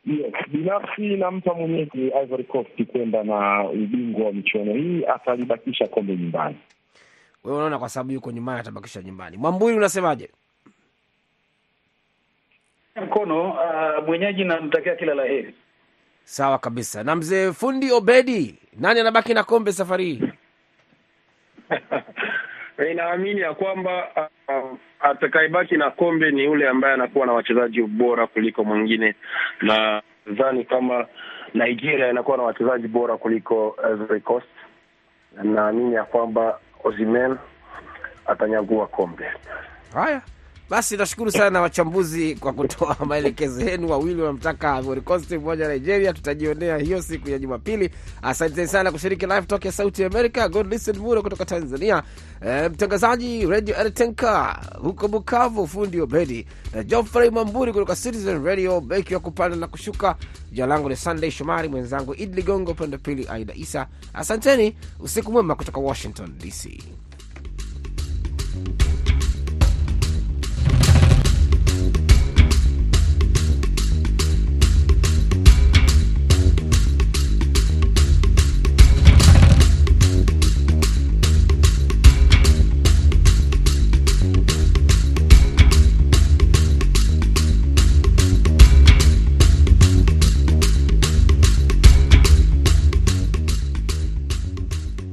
Yes, binafsi nampa mwenyeji Ivory Coast kwenda na ubingwa wa michuano hii, atalibakisha kombe nyumbani. Wewe unaona kwa sababu yuko nyumbani atabakisha nyumbani. Mwamburi, unasemaje? mkono uh, mwenyeji namtakia kila la heri. Sawa kabisa. Na mzee fundi Obedi, nani anabaki na kombe safari hii? [LAUGHS] Inaamini ya kwamba uh, atakayebaki na kombe ni yule ambaye anakuwa na wachezaji bora kuliko mwingine, na nadhani kama Nigeria inakuwa na wachezaji bora kuliko Ivory Coast. Naamini ya kwamba Osimhen atanyagua kombe. Haya basi, nashukuru sana wachambuzi kwa kutoa [LAUGHS] maelekezo yenu. Wawili wanamtaka Ivory Coast, mmoja Nigeria. Tutajionea hiyo siku ya Jumapili. Asante sana kushiriki live talk ya Sauti America. God listen kutoka Tanzania, e, mtangazaji Radio Ertenka huko Bukavu, fundi Obedi na Geoffrey Mamburi kutoka Citizen Radio, beki wa kupanda na kushuka. Jina langu ni Sunday Shomari, mwenzangu Idi Ligongo, upande wa pili Aida Isa. Asanteni, usiku mwema kutoka Washington DC.